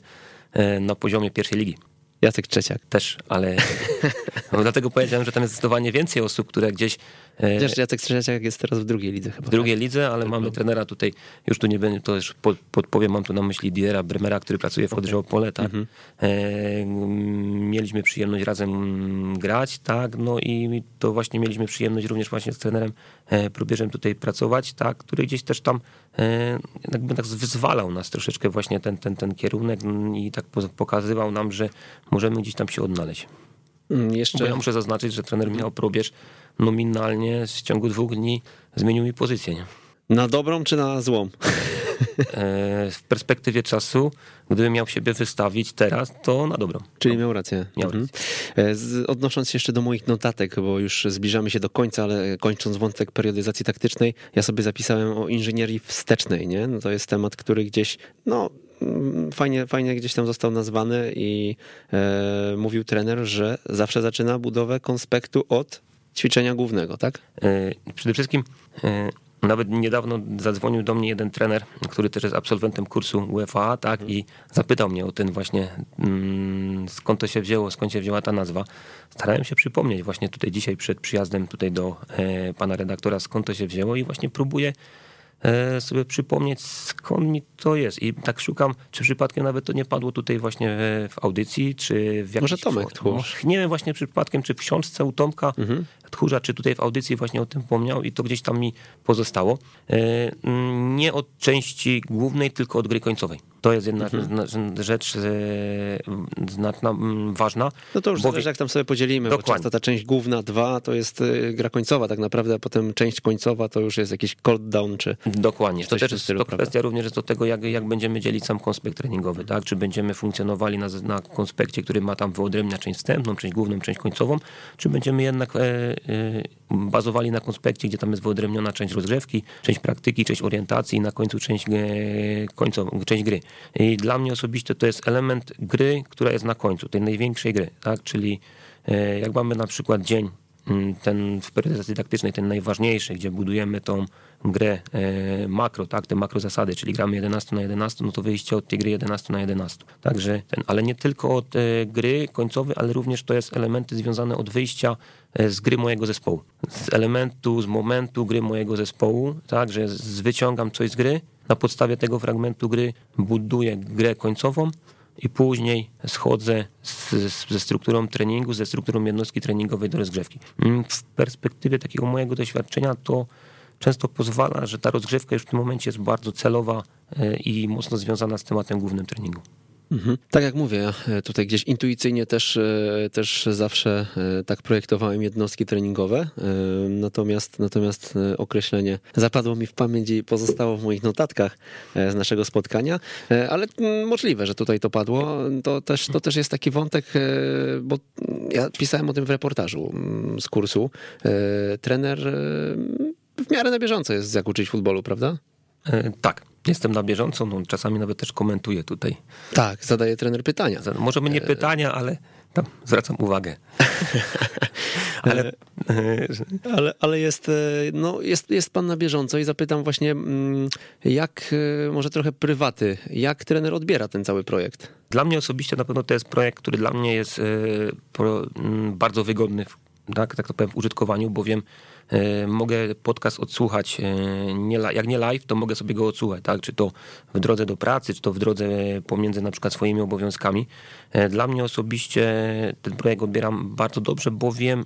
na poziomie pierwszej ligi. Jacek Trzeciak. Też, ale no, dlatego powiedziałem, że tam jest zdecydowanie więcej osób, które gdzieś... E, Wiesz, Jacek Trzeciak jest teraz w drugiej lidze chyba. W drugiej tak? lidze, ale tak mamy trenera tutaj, już tu nie będę, to już podpowiem, mam tu na myśli Diera Bremera, który pracuje w Odrze Opole, tak? Mhm. E, mieliśmy przyjemność razem grać, tak? No i to właśnie mieliśmy przyjemność również właśnie z trenerem e, Próbierzem tutaj pracować, tak? Który gdzieś też tam jakby tak wyzwalał nas troszeczkę właśnie ten, ten, ten kierunek i tak pokazywał nam, że możemy gdzieś tam się odnaleźć. Mm, jeszcze... Bo ja muszę zaznaczyć, że trener Michał Probierz nominalnie w ciągu dwóch dni zmienił mi pozycję. Nie? Na dobrą czy na złą? E, w perspektywie czasu, gdybym miał siebie wystawić teraz, to na dobrą. Czyli miał rację. Miał mhm. rację. Odnosząc się jeszcze do moich notatek, bo już zbliżamy się do końca, ale kończąc wątek periodyzacji taktycznej, ja sobie zapisałem o inżynierii wstecznej. Nie? No to jest temat, który gdzieś, no fajnie, fajnie gdzieś tam został nazwany i e, mówił trener, że zawsze zaczyna budowę konspektu od ćwiczenia głównego, tak? E, przede wszystkim e, nawet niedawno zadzwonił do mnie jeden trener, który też jest absolwentem kursu UEFA, tak, i zapytał mnie o ten właśnie, mm, skąd to się wzięło, skąd się wzięła ta nazwa. Starałem się przypomnieć właśnie tutaj dzisiaj przed przyjazdem tutaj do e, pana redaktora, skąd to się wzięło i właśnie próbuję sobie przypomnieć, skąd mi to jest. I tak szukam, czy przypadkiem nawet to nie padło tutaj właśnie w audycji, czy w jakimś... Może Tomek Tchórz. Nie wiem właśnie przypadkiem, czy w książce u Tomka mhm. Tchórza, czy tutaj w audycji właśnie o tym wspomniał i to gdzieś tam mi pozostało. Nie od części głównej, tylko od gry końcowej. To jest jedna mhm. rzecz znaczna, ważna. No to już bo... zależy, jak tam sobie podzielimy, Dokładnie. bo często ta część główna, dwa, to jest gra końcowa tak naprawdę, a potem część końcowa to już jest jakiś cold down, czy Dokładnie. To też jest stylu, to kwestia również do tego, jak, jak będziemy dzielić sam konspekt treningowy, tak? Czy będziemy funkcjonowali na, na konspekcie, który ma tam wyodrębnia część wstępną, część główną, część końcową, czy będziemy jednak e, e, bazowali na konspekcie, gdzie tam jest wyodrębniona część rozgrzewki, część praktyki, część orientacji i na końcu część, końcową, część gry. I dla mnie osobiście to jest element gry, która jest na końcu, tej największej gry, tak? Czyli e, jak mamy na przykład dzień Mm, ten w periodizacji taktycznej, ten najważniejszy, gdzie budujemy tą grę e, makro, tak, te makro zasady, czyli gramy 11 na 11, no to wyjście od tej gry 11 na 11. Także ten, ale nie tylko od gry końcowej, ale również to jest elementy związane od wyjścia z gry mojego zespołu. Z elementu, z momentu gry mojego zespołu, tak, że wyciągam coś z gry, na podstawie tego fragmentu gry buduję grę końcową, i później schodzę z, ze strukturą treningu, ze strukturą jednostki treningowej do rozgrzewki. Mm, w perspektywie takiego mojego doświadczenia to często pozwala, że ta rozgrzewka już w tym momencie jest bardzo celowa e, i mocno związana z tematem głównym treningu. Mhm. Tak jak mówię, e, tutaj gdzieś intuicyjnie też, e, też zawsze e, tak projektowałem jednostki treningowe, natomiast, natomiast określenie zapadło mi w pamięć i pozostało w moich notatkach z naszego spotkania, ale możliwe, że tutaj to padło. To też, to też jest taki wątek, bo ja pisałem o tym w reportażu z kursu. Trener w miarę na bieżąco jest jak uczyć futbolu, prawda? Tak, jestem na bieżąco, no, czasami nawet też komentuję tutaj. Tak, zadaje trener pytania. Może mnie nie pytania, ale tam zwracam uwagę. ale, ale, ale jest, no, jest, jest pan na bieżąco i zapytam właśnie, mm, jak, może trochę prywaty, jak trener odbiera ten cały projekt? Dla mnie osobiście na pewno to jest projekt, który dla mnie jest e, mm, bardzo wygodny, tak, tak to powiem, w użytkowaniu, bowiem E, mogę podcast odsłuchać, e, nie, jak nie live, to mogę sobie go odsłuchać, tak? czy to w drodze do pracy, czy to w drodze pomiędzy na przykład swoimi obowiązkami. E, dla mnie osobiście ten projekt odbieram bardzo dobrze, bowiem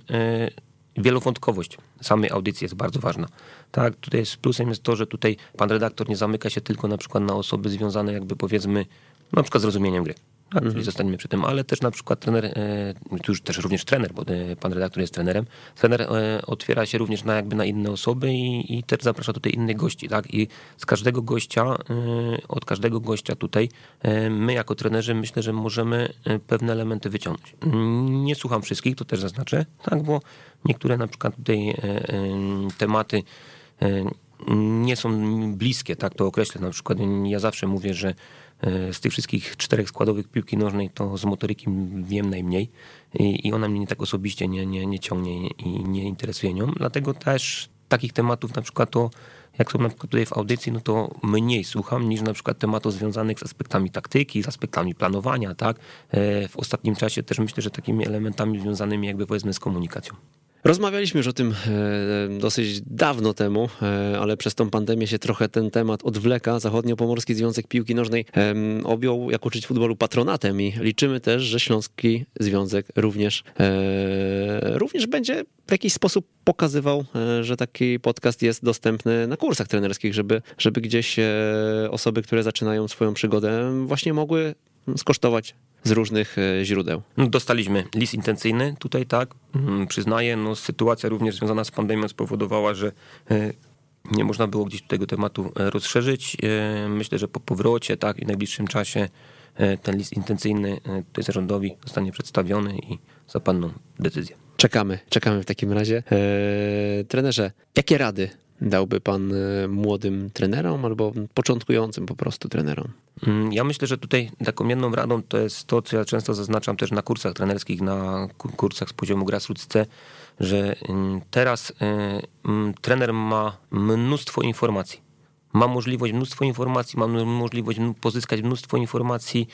wielowątkowość samej audycji jest bardzo ważna. Tak, tutaj jest plusem jest to, że tutaj pan redaktor nie zamyka się tylko na przykład na osoby związane jakby powiedzmy na przykład z rozumieniem gry. Tak, mhm. czyli zostaniemy przy tym, ale też na przykład trener, e, tu już też również trener, bo e, pan redaktor jest trenerem, trener e, otwiera się również na jakby na inne osoby i, i też zaprasza tutaj innych gości, tak? I z każdego gościa, od każdego gościa tutaj my jako trenerzy myślę, że możemy pewne elementy wyciągnąć. Nie słucham wszystkich, to też zaznaczę, tak? Bo niektóre na przykład tutaj tematy nie są bliskie, tak to określę. Na przykład ja zawsze mówię, że z tych wszystkich czterech składowych piłki nożnej to z motoryki wiem najmniej i, i ona mnie tak osobiście nie, nie, nie ciągnie i nie interesuje nią. Dlatego też takich tematów na przykład to jak są na przykład tutaj w audycji, no to mniej słucham niż na przykład tematów związanych z aspektami taktyki, z aspektami planowania, tak? E, w ostatnim czasie też myślę, że takimi elementami związanymi jakby powiedzmy z komunikacją. Rozmawialiśmy już o tym e, dosyć dawno temu, e, ale przez tą pandemię się trochę ten temat odwleka. Zachodnio-Pomorski Związek Piłki Nożnej objął, jak uczyć futbolu, patronatem i liczymy też, że Śląski Związek również, e, również będzie w jakiś sposób pokazywał, że taki podcast jest dostępny na kursach trenerskich, żeby, żeby gdzieś osoby, które zaczynają swoją przygodę, właśnie mogły skosztować z różnych e, źródeł. No, dostaliśmy list intencyjny tutaj, tak, mm, przyznaję, no sytuacja również związana z pandemią spowodowała, że e, nie można było gdzieś tego tematu e, rozszerzyć. Myślę, że po powrocie, tak, i w najbliższym czasie ten list intencyjny tutaj zarządowi zostanie przedstawiony i zapadną decyzję. Czekamy, czekamy w takim razie. Eee, trenerze, jakie rady dałby pan e, młodym trenerom albo początkującym po prostu trenerom? Mm, ja myślę, że tutaj taką jedną radą to jest to, co ja często zaznaczam też na kursach trenerskich, na kursach z poziomu grassroots C, że mm, teraz e, mm, trener ma mnóstwo informacji. Ma możliwość mnóstwo informacji, ma możliwość pozyskać mnóstwo informacji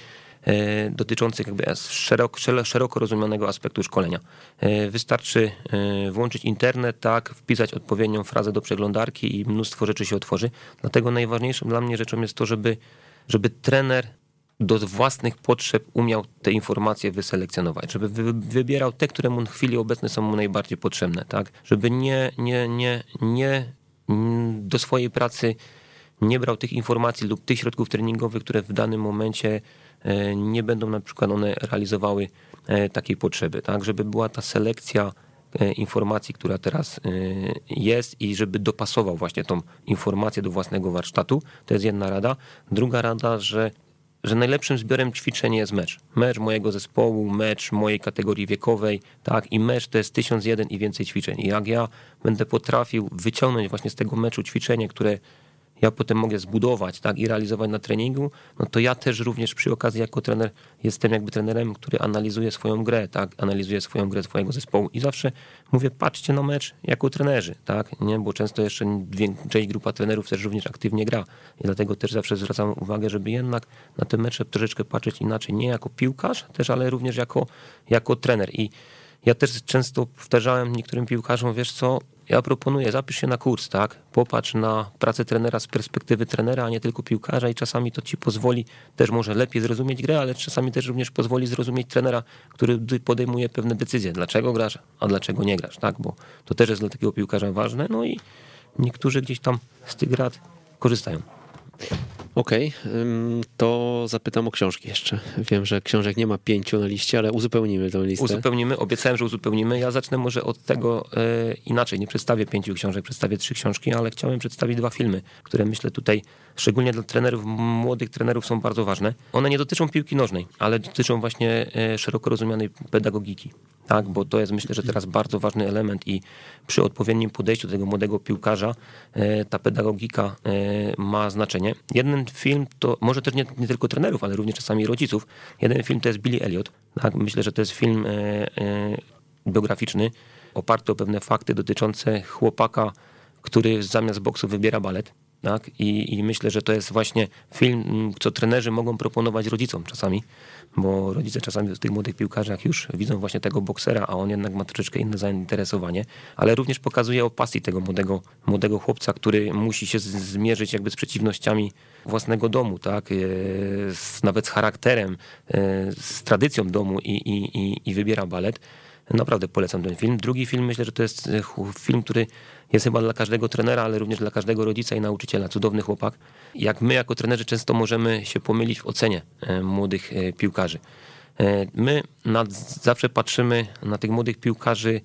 dotyczących jakby szeroko, szeroko rozumianego aspektu szkolenia. E, wystarczy e, włączyć internet, tak, wpisać odpowiednią frazę do przeglądarki i mnóstwo rzeczy się otworzy. Dlatego najważniejszą dla mnie rzeczą jest to, żeby, żeby trener do własnych potrzeb umiał te informacje wyselekcjonować, żeby wy, wybierał te, które mu w chwili obecnej są mu najbardziej potrzebne, tak? Żeby nie, nie, nie, nie do swojej pracy nie brał tych informacji lub tych środków treningowych, które w danym momencie e, nie będą na przykład one realizowały e, takiej potrzeby, tak? Żeby była ta selekcja e, informacji, która teraz jest i żeby dopasował właśnie tą informację do własnego warsztatu. To jest jedna rada. Druga rada, że że najlepszym zbiorem ćwiczeń jest mecz. Mecz mojego zespołu, mecz mojej kategorii wiekowej, tak, i mecz to jest 1001 i więcej ćwiczeń. I jak ja będę potrafił wyciągnąć właśnie z tego meczu ćwiczenie, które ja potem mogę zbudować tak, i realizować na treningu, no to ja też również przy okazji jako trener jestem jakby trenerem, który analizuje swoją grę, tak, analizuje swoją grę swojego zespołu. I zawsze mówię, patrzcie na mecz jako trenerzy, tak, nie, bo często jeszcze część grupa trenerów też również aktywnie gra. I dlatego też zawsze zwracam uwagę, żeby jednak na te mecze troszeczkę patrzeć inaczej, nie jako piłkarz też, ale również jako, jako trener. I ja też często powtarzałem niektórym piłkarzom, wiesz co, ja proponuję, zapisz się na kurs, tak? Popatrz na pracę trenera z perspektywy trenera, a nie tylko piłkarza i czasami to ci pozwoli też może lepiej zrozumieć grę, ale czasami też również pozwoli zrozumieć trenera, który podejmuje pewne decyzje. Dlaczego grasz, a dlaczego nie grasz, tak? Bo to też jest dla takiego piłkarza ważne, no i niektórzy gdzieś tam z tych rad korzystają. Okej, okay, to zapytam o książki jeszcze. Wiem, że książek nie ma pięciu na liście, ale uzupełnimy tę listę. Uzupełnimy, obiecałem, że uzupełnimy. Ja zacznę może od tego e, inaczej. Nie przedstawię pięciu książek, przedstawię trzy książki, ale chciałem przedstawić dwa filmy, które myślę tutaj, szczególnie dla trenerów, młodych trenerów są bardzo ważne. One nie dotyczą piłki nożnej, ale dotyczą właśnie e, szeroko rozumianej pedagogiki tak, bo to jest myślę, że teraz bardzo ważny element i przy odpowiednim podejściu tego młodego piłkarza e, ta pedagogika e, ma znaczenie. Jeden film to może też nie, nie tylko trenerów, ale również czasami rodziców. Jeden film to jest Billy Elliot. Tak, myślę, że to jest film e, biograficzny, oparty o pewne fakty dotyczące chłopaka, który zamiast boksu wybiera balet. Tak? I, I myślę, że to jest właśnie film, co trenerzy mogą proponować rodzicom czasami bo rodzice czasami w tych młodych piłkarzach już widzą właśnie tego boksera, a on jednak ma troszeczkę inne zainteresowanie, ale również pokazuje o pasji tego młodego, młodego chłopca, który musi się zmierzyć jakby z przeciwnościami własnego domu, tak, e, z, nawet z charakterem, e, z tradycją domu i, i, i, i wybiera balet. Naprawdę polecam ten film. Drugi film myślę, że to jest e, film, który jest chyba dla każdego trenera, ale również dla każdego rodzica i nauczyciela. Cudowny chłopak. Jak my jako trenerzy często możemy się pomylić w ocenie e, młodych e, piłkarzy. My nad, zawsze patrzymy na tych młodych piłkarzy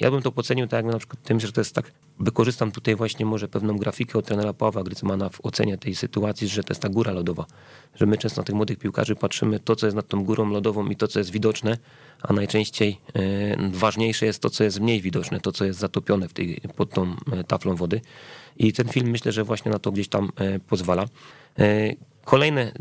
ja bym to ocenił tak jak na przykład tym, że to jest tak, wykorzystam tutaj właśnie może pewną grafikę od trenera Pawła Grycmana w ocenie tej sytuacji, że to jest ta góra lodowa, że my często na tych młodych piłkarzy patrzymy to, co jest nad tą górą lodową i to, co jest widoczne, a najczęściej e, ważniejsze jest to, co jest mniej widoczne, to, co jest zatopione w tej, pod tą e, taflą wody. I ten film myślę, że właśnie na to gdzieś tam pozwala. Kolejne,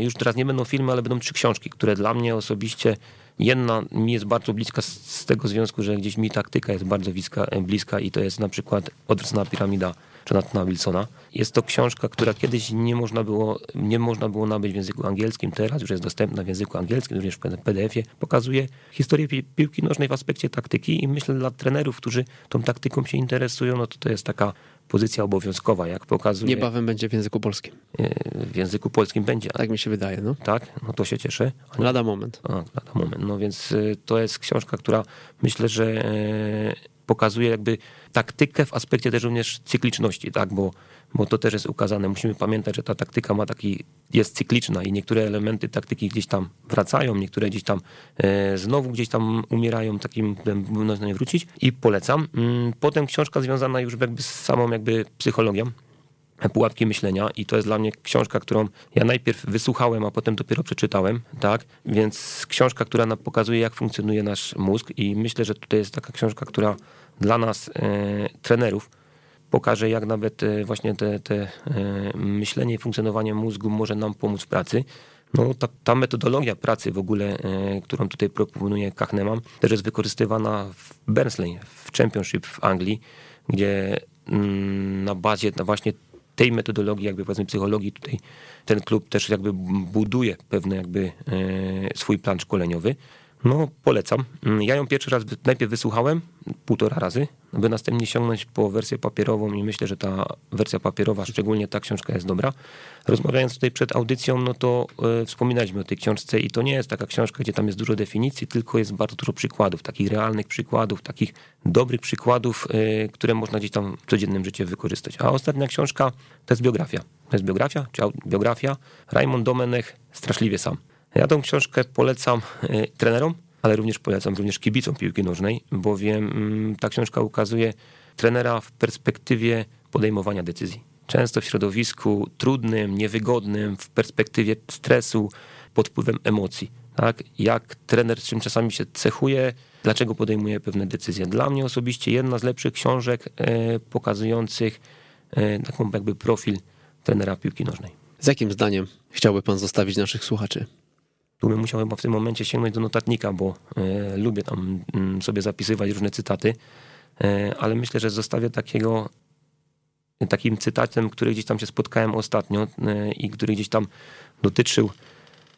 już teraz nie będą filmy, ale będą trzy książki, które dla mnie osobiście Jedna mi jest bardzo bliska z tego związku, że gdzieś mi taktyka jest bardzo bliska, bliska i to jest na przykład Odwrócona piramida Jonathana Wilsona. Jest to książka, która kiedyś nie można było, nie można było nabyć w języku angielskim, teraz już jest dostępna w języku angielskim, również w PDF-ie. Pokazuje historię pi piłki nożnej w aspekcie taktyki i myślę dla trenerów, którzy tą taktyką się interesują, no to to jest taka pozycja obowiązkowa, jak pokazuje. Niebawem będzie w języku polskim. E, w języku polskim będzie. Tak mi się wydaje, no. Tak, no to się cieszę. Lada moment. A, lada moment. No więc e, to jest książka, która myślę, że e, pokazuje jakby taktykę w aspekcie też również cykliczności, tak, bo, bo to też jest ukazane. Musimy pamiętać, że ta taktyka ma taki, jest cykliczna i niektóre elementy taktyki gdzieś tam wracają, niektóre gdzieś tam e, znowu gdzieś tam umierają, takim można nie wrócić i polecam. Mm, potem książka związana już jakby z samą jakby psychologią, pułapki myślenia i to jest dla mnie książka, którą ja najpierw wysłuchałem, a potem dopiero przeczytałem, tak? Więc książka, która nam pokazuje, jak funkcjonuje nasz mózg i myślę, że tutaj jest taka książka, która dla nas, e, trenerów, pokaże, jak nawet e, właśnie te, te e, myślenie i funkcjonowanie mózgu może nam pomóc w pracy. No, ta, ta metodologia pracy w ogóle, e, którą tutaj proponuje Kahneman, też jest wykorzystywana w Burnsley, w Championship w Anglii, gdzie mm, na bazie na właśnie tej metodologii, jakby powiedzmy psychologii tutaj ten klub też jakby buduje pewny jakby swój plan szkoleniowy. No, polecam. Mm, Ja ją pierwszy raz najpierw wysłuchałem, półtora razy, by następnie sięgnąć po wersję papierową i myślę, że ta wersja papierowa, szczególnie ta książka jest dobra. Rozmawiając tutaj przed audycją, no to e, wspominaliśmy o tej książce i to nie jest taka książka, gdzie tam jest dużo definicji, tylko jest bardzo dużo przykładów, takich realnych przykładów, takich dobrych przykładów, e, które można gdzieś tam w codziennym życiu wykorzystać. A ostatnia książka to jest biografia. To jest biografia, czy biografia Raymond Domenech, Straszliwie sam. Ja tą książkę polecam e, trenerom, ale również polecam również kibicom piłki nożnej, bowiem mm, ta książka ukazuje trenera w perspektywie podejmowania decyzji. Często w środowisku trudnym, niewygodnym, w perspektywie stresu, pod wpływem emocji. Tak? Jak trener czym czasami się cechuje, dlaczego podejmuje pewne decyzje. Dla mnie osobiście jedna z lepszych książek e, pokazujących e, taką jakby profil trenera piłki nożnej. Z jakim zdaniem chciałby pan zostawić naszych słuchaczy? Tu bym musiał chyba w tym momencie sięgnąć do notatnika, bo e, lubię tam mm, sobie zapisywać różne cytaty, e, ale myślę, że zostawię takiego takim cytatem, który gdzieś tam się spotkałem ostatnio e, i który gdzieś tam dotyczył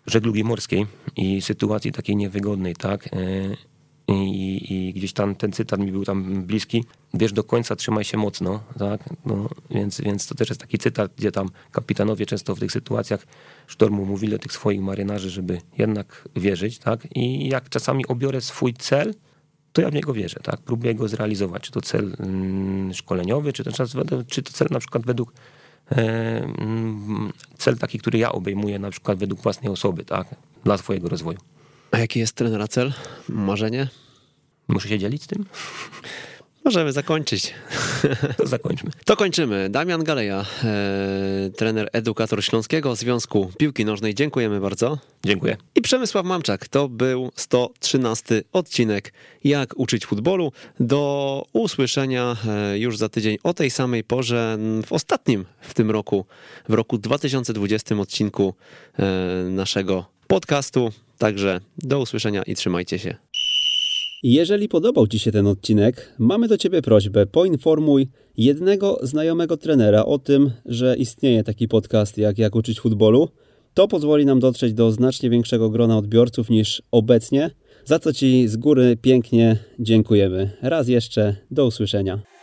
żeglugi morskiej i sytuacji takiej niewygodnej, tak? I, I gdzieś tam ten cytat mi był tam bliski. Wiesz, do końca trzymaj się mocno, tak? No, więc, więc to też jest taki cytat, gdzie tam kapitanowie często w tych sytuacjach sztormu mówili do tych swoich marynarzy, żeby jednak wierzyć, tak? I jak czasami obiorę swój cel, to ja w niego wierzę, tak? Próbuję go zrealizować. Czy to cel mm, szkoleniowy, czy to, czy to cel na przykład według e, mm, cel taki, który ja obejmuję na przykład według własnej osoby, tak? Dla swojego rozwoju. A jaki jest trenera cel? Marzenie? Muszę się dzielić z tym? Możemy zakończyć. To zakończmy. To kończymy. Damian Galeja, e, trener edukator Śląskiego Związku Piłki Nożnej. Dziękujemy bardzo. Dziękuję. I Przemysław Mamczak. To był 113 odcinek Jak uczyć futbolu. Do usłyszenia e, już za tydzień o tej samej porze w ostatnim w tym roku, w roku 2020 odcinku e, naszego podcastu. Także do usłyszenia i trzymajcie się. Jeżeli podobał Ci się ten odcinek, mamy do Ciebie prośbę: poinformuj jednego znajomego trenera o tym, że istnieje taki podcast jak Jak uczyć futbolu. To pozwoli nam dotrzeć do znacznie większego grona odbiorców niż obecnie, za co Ci z góry pięknie dziękujemy. Raz jeszcze, do usłyszenia.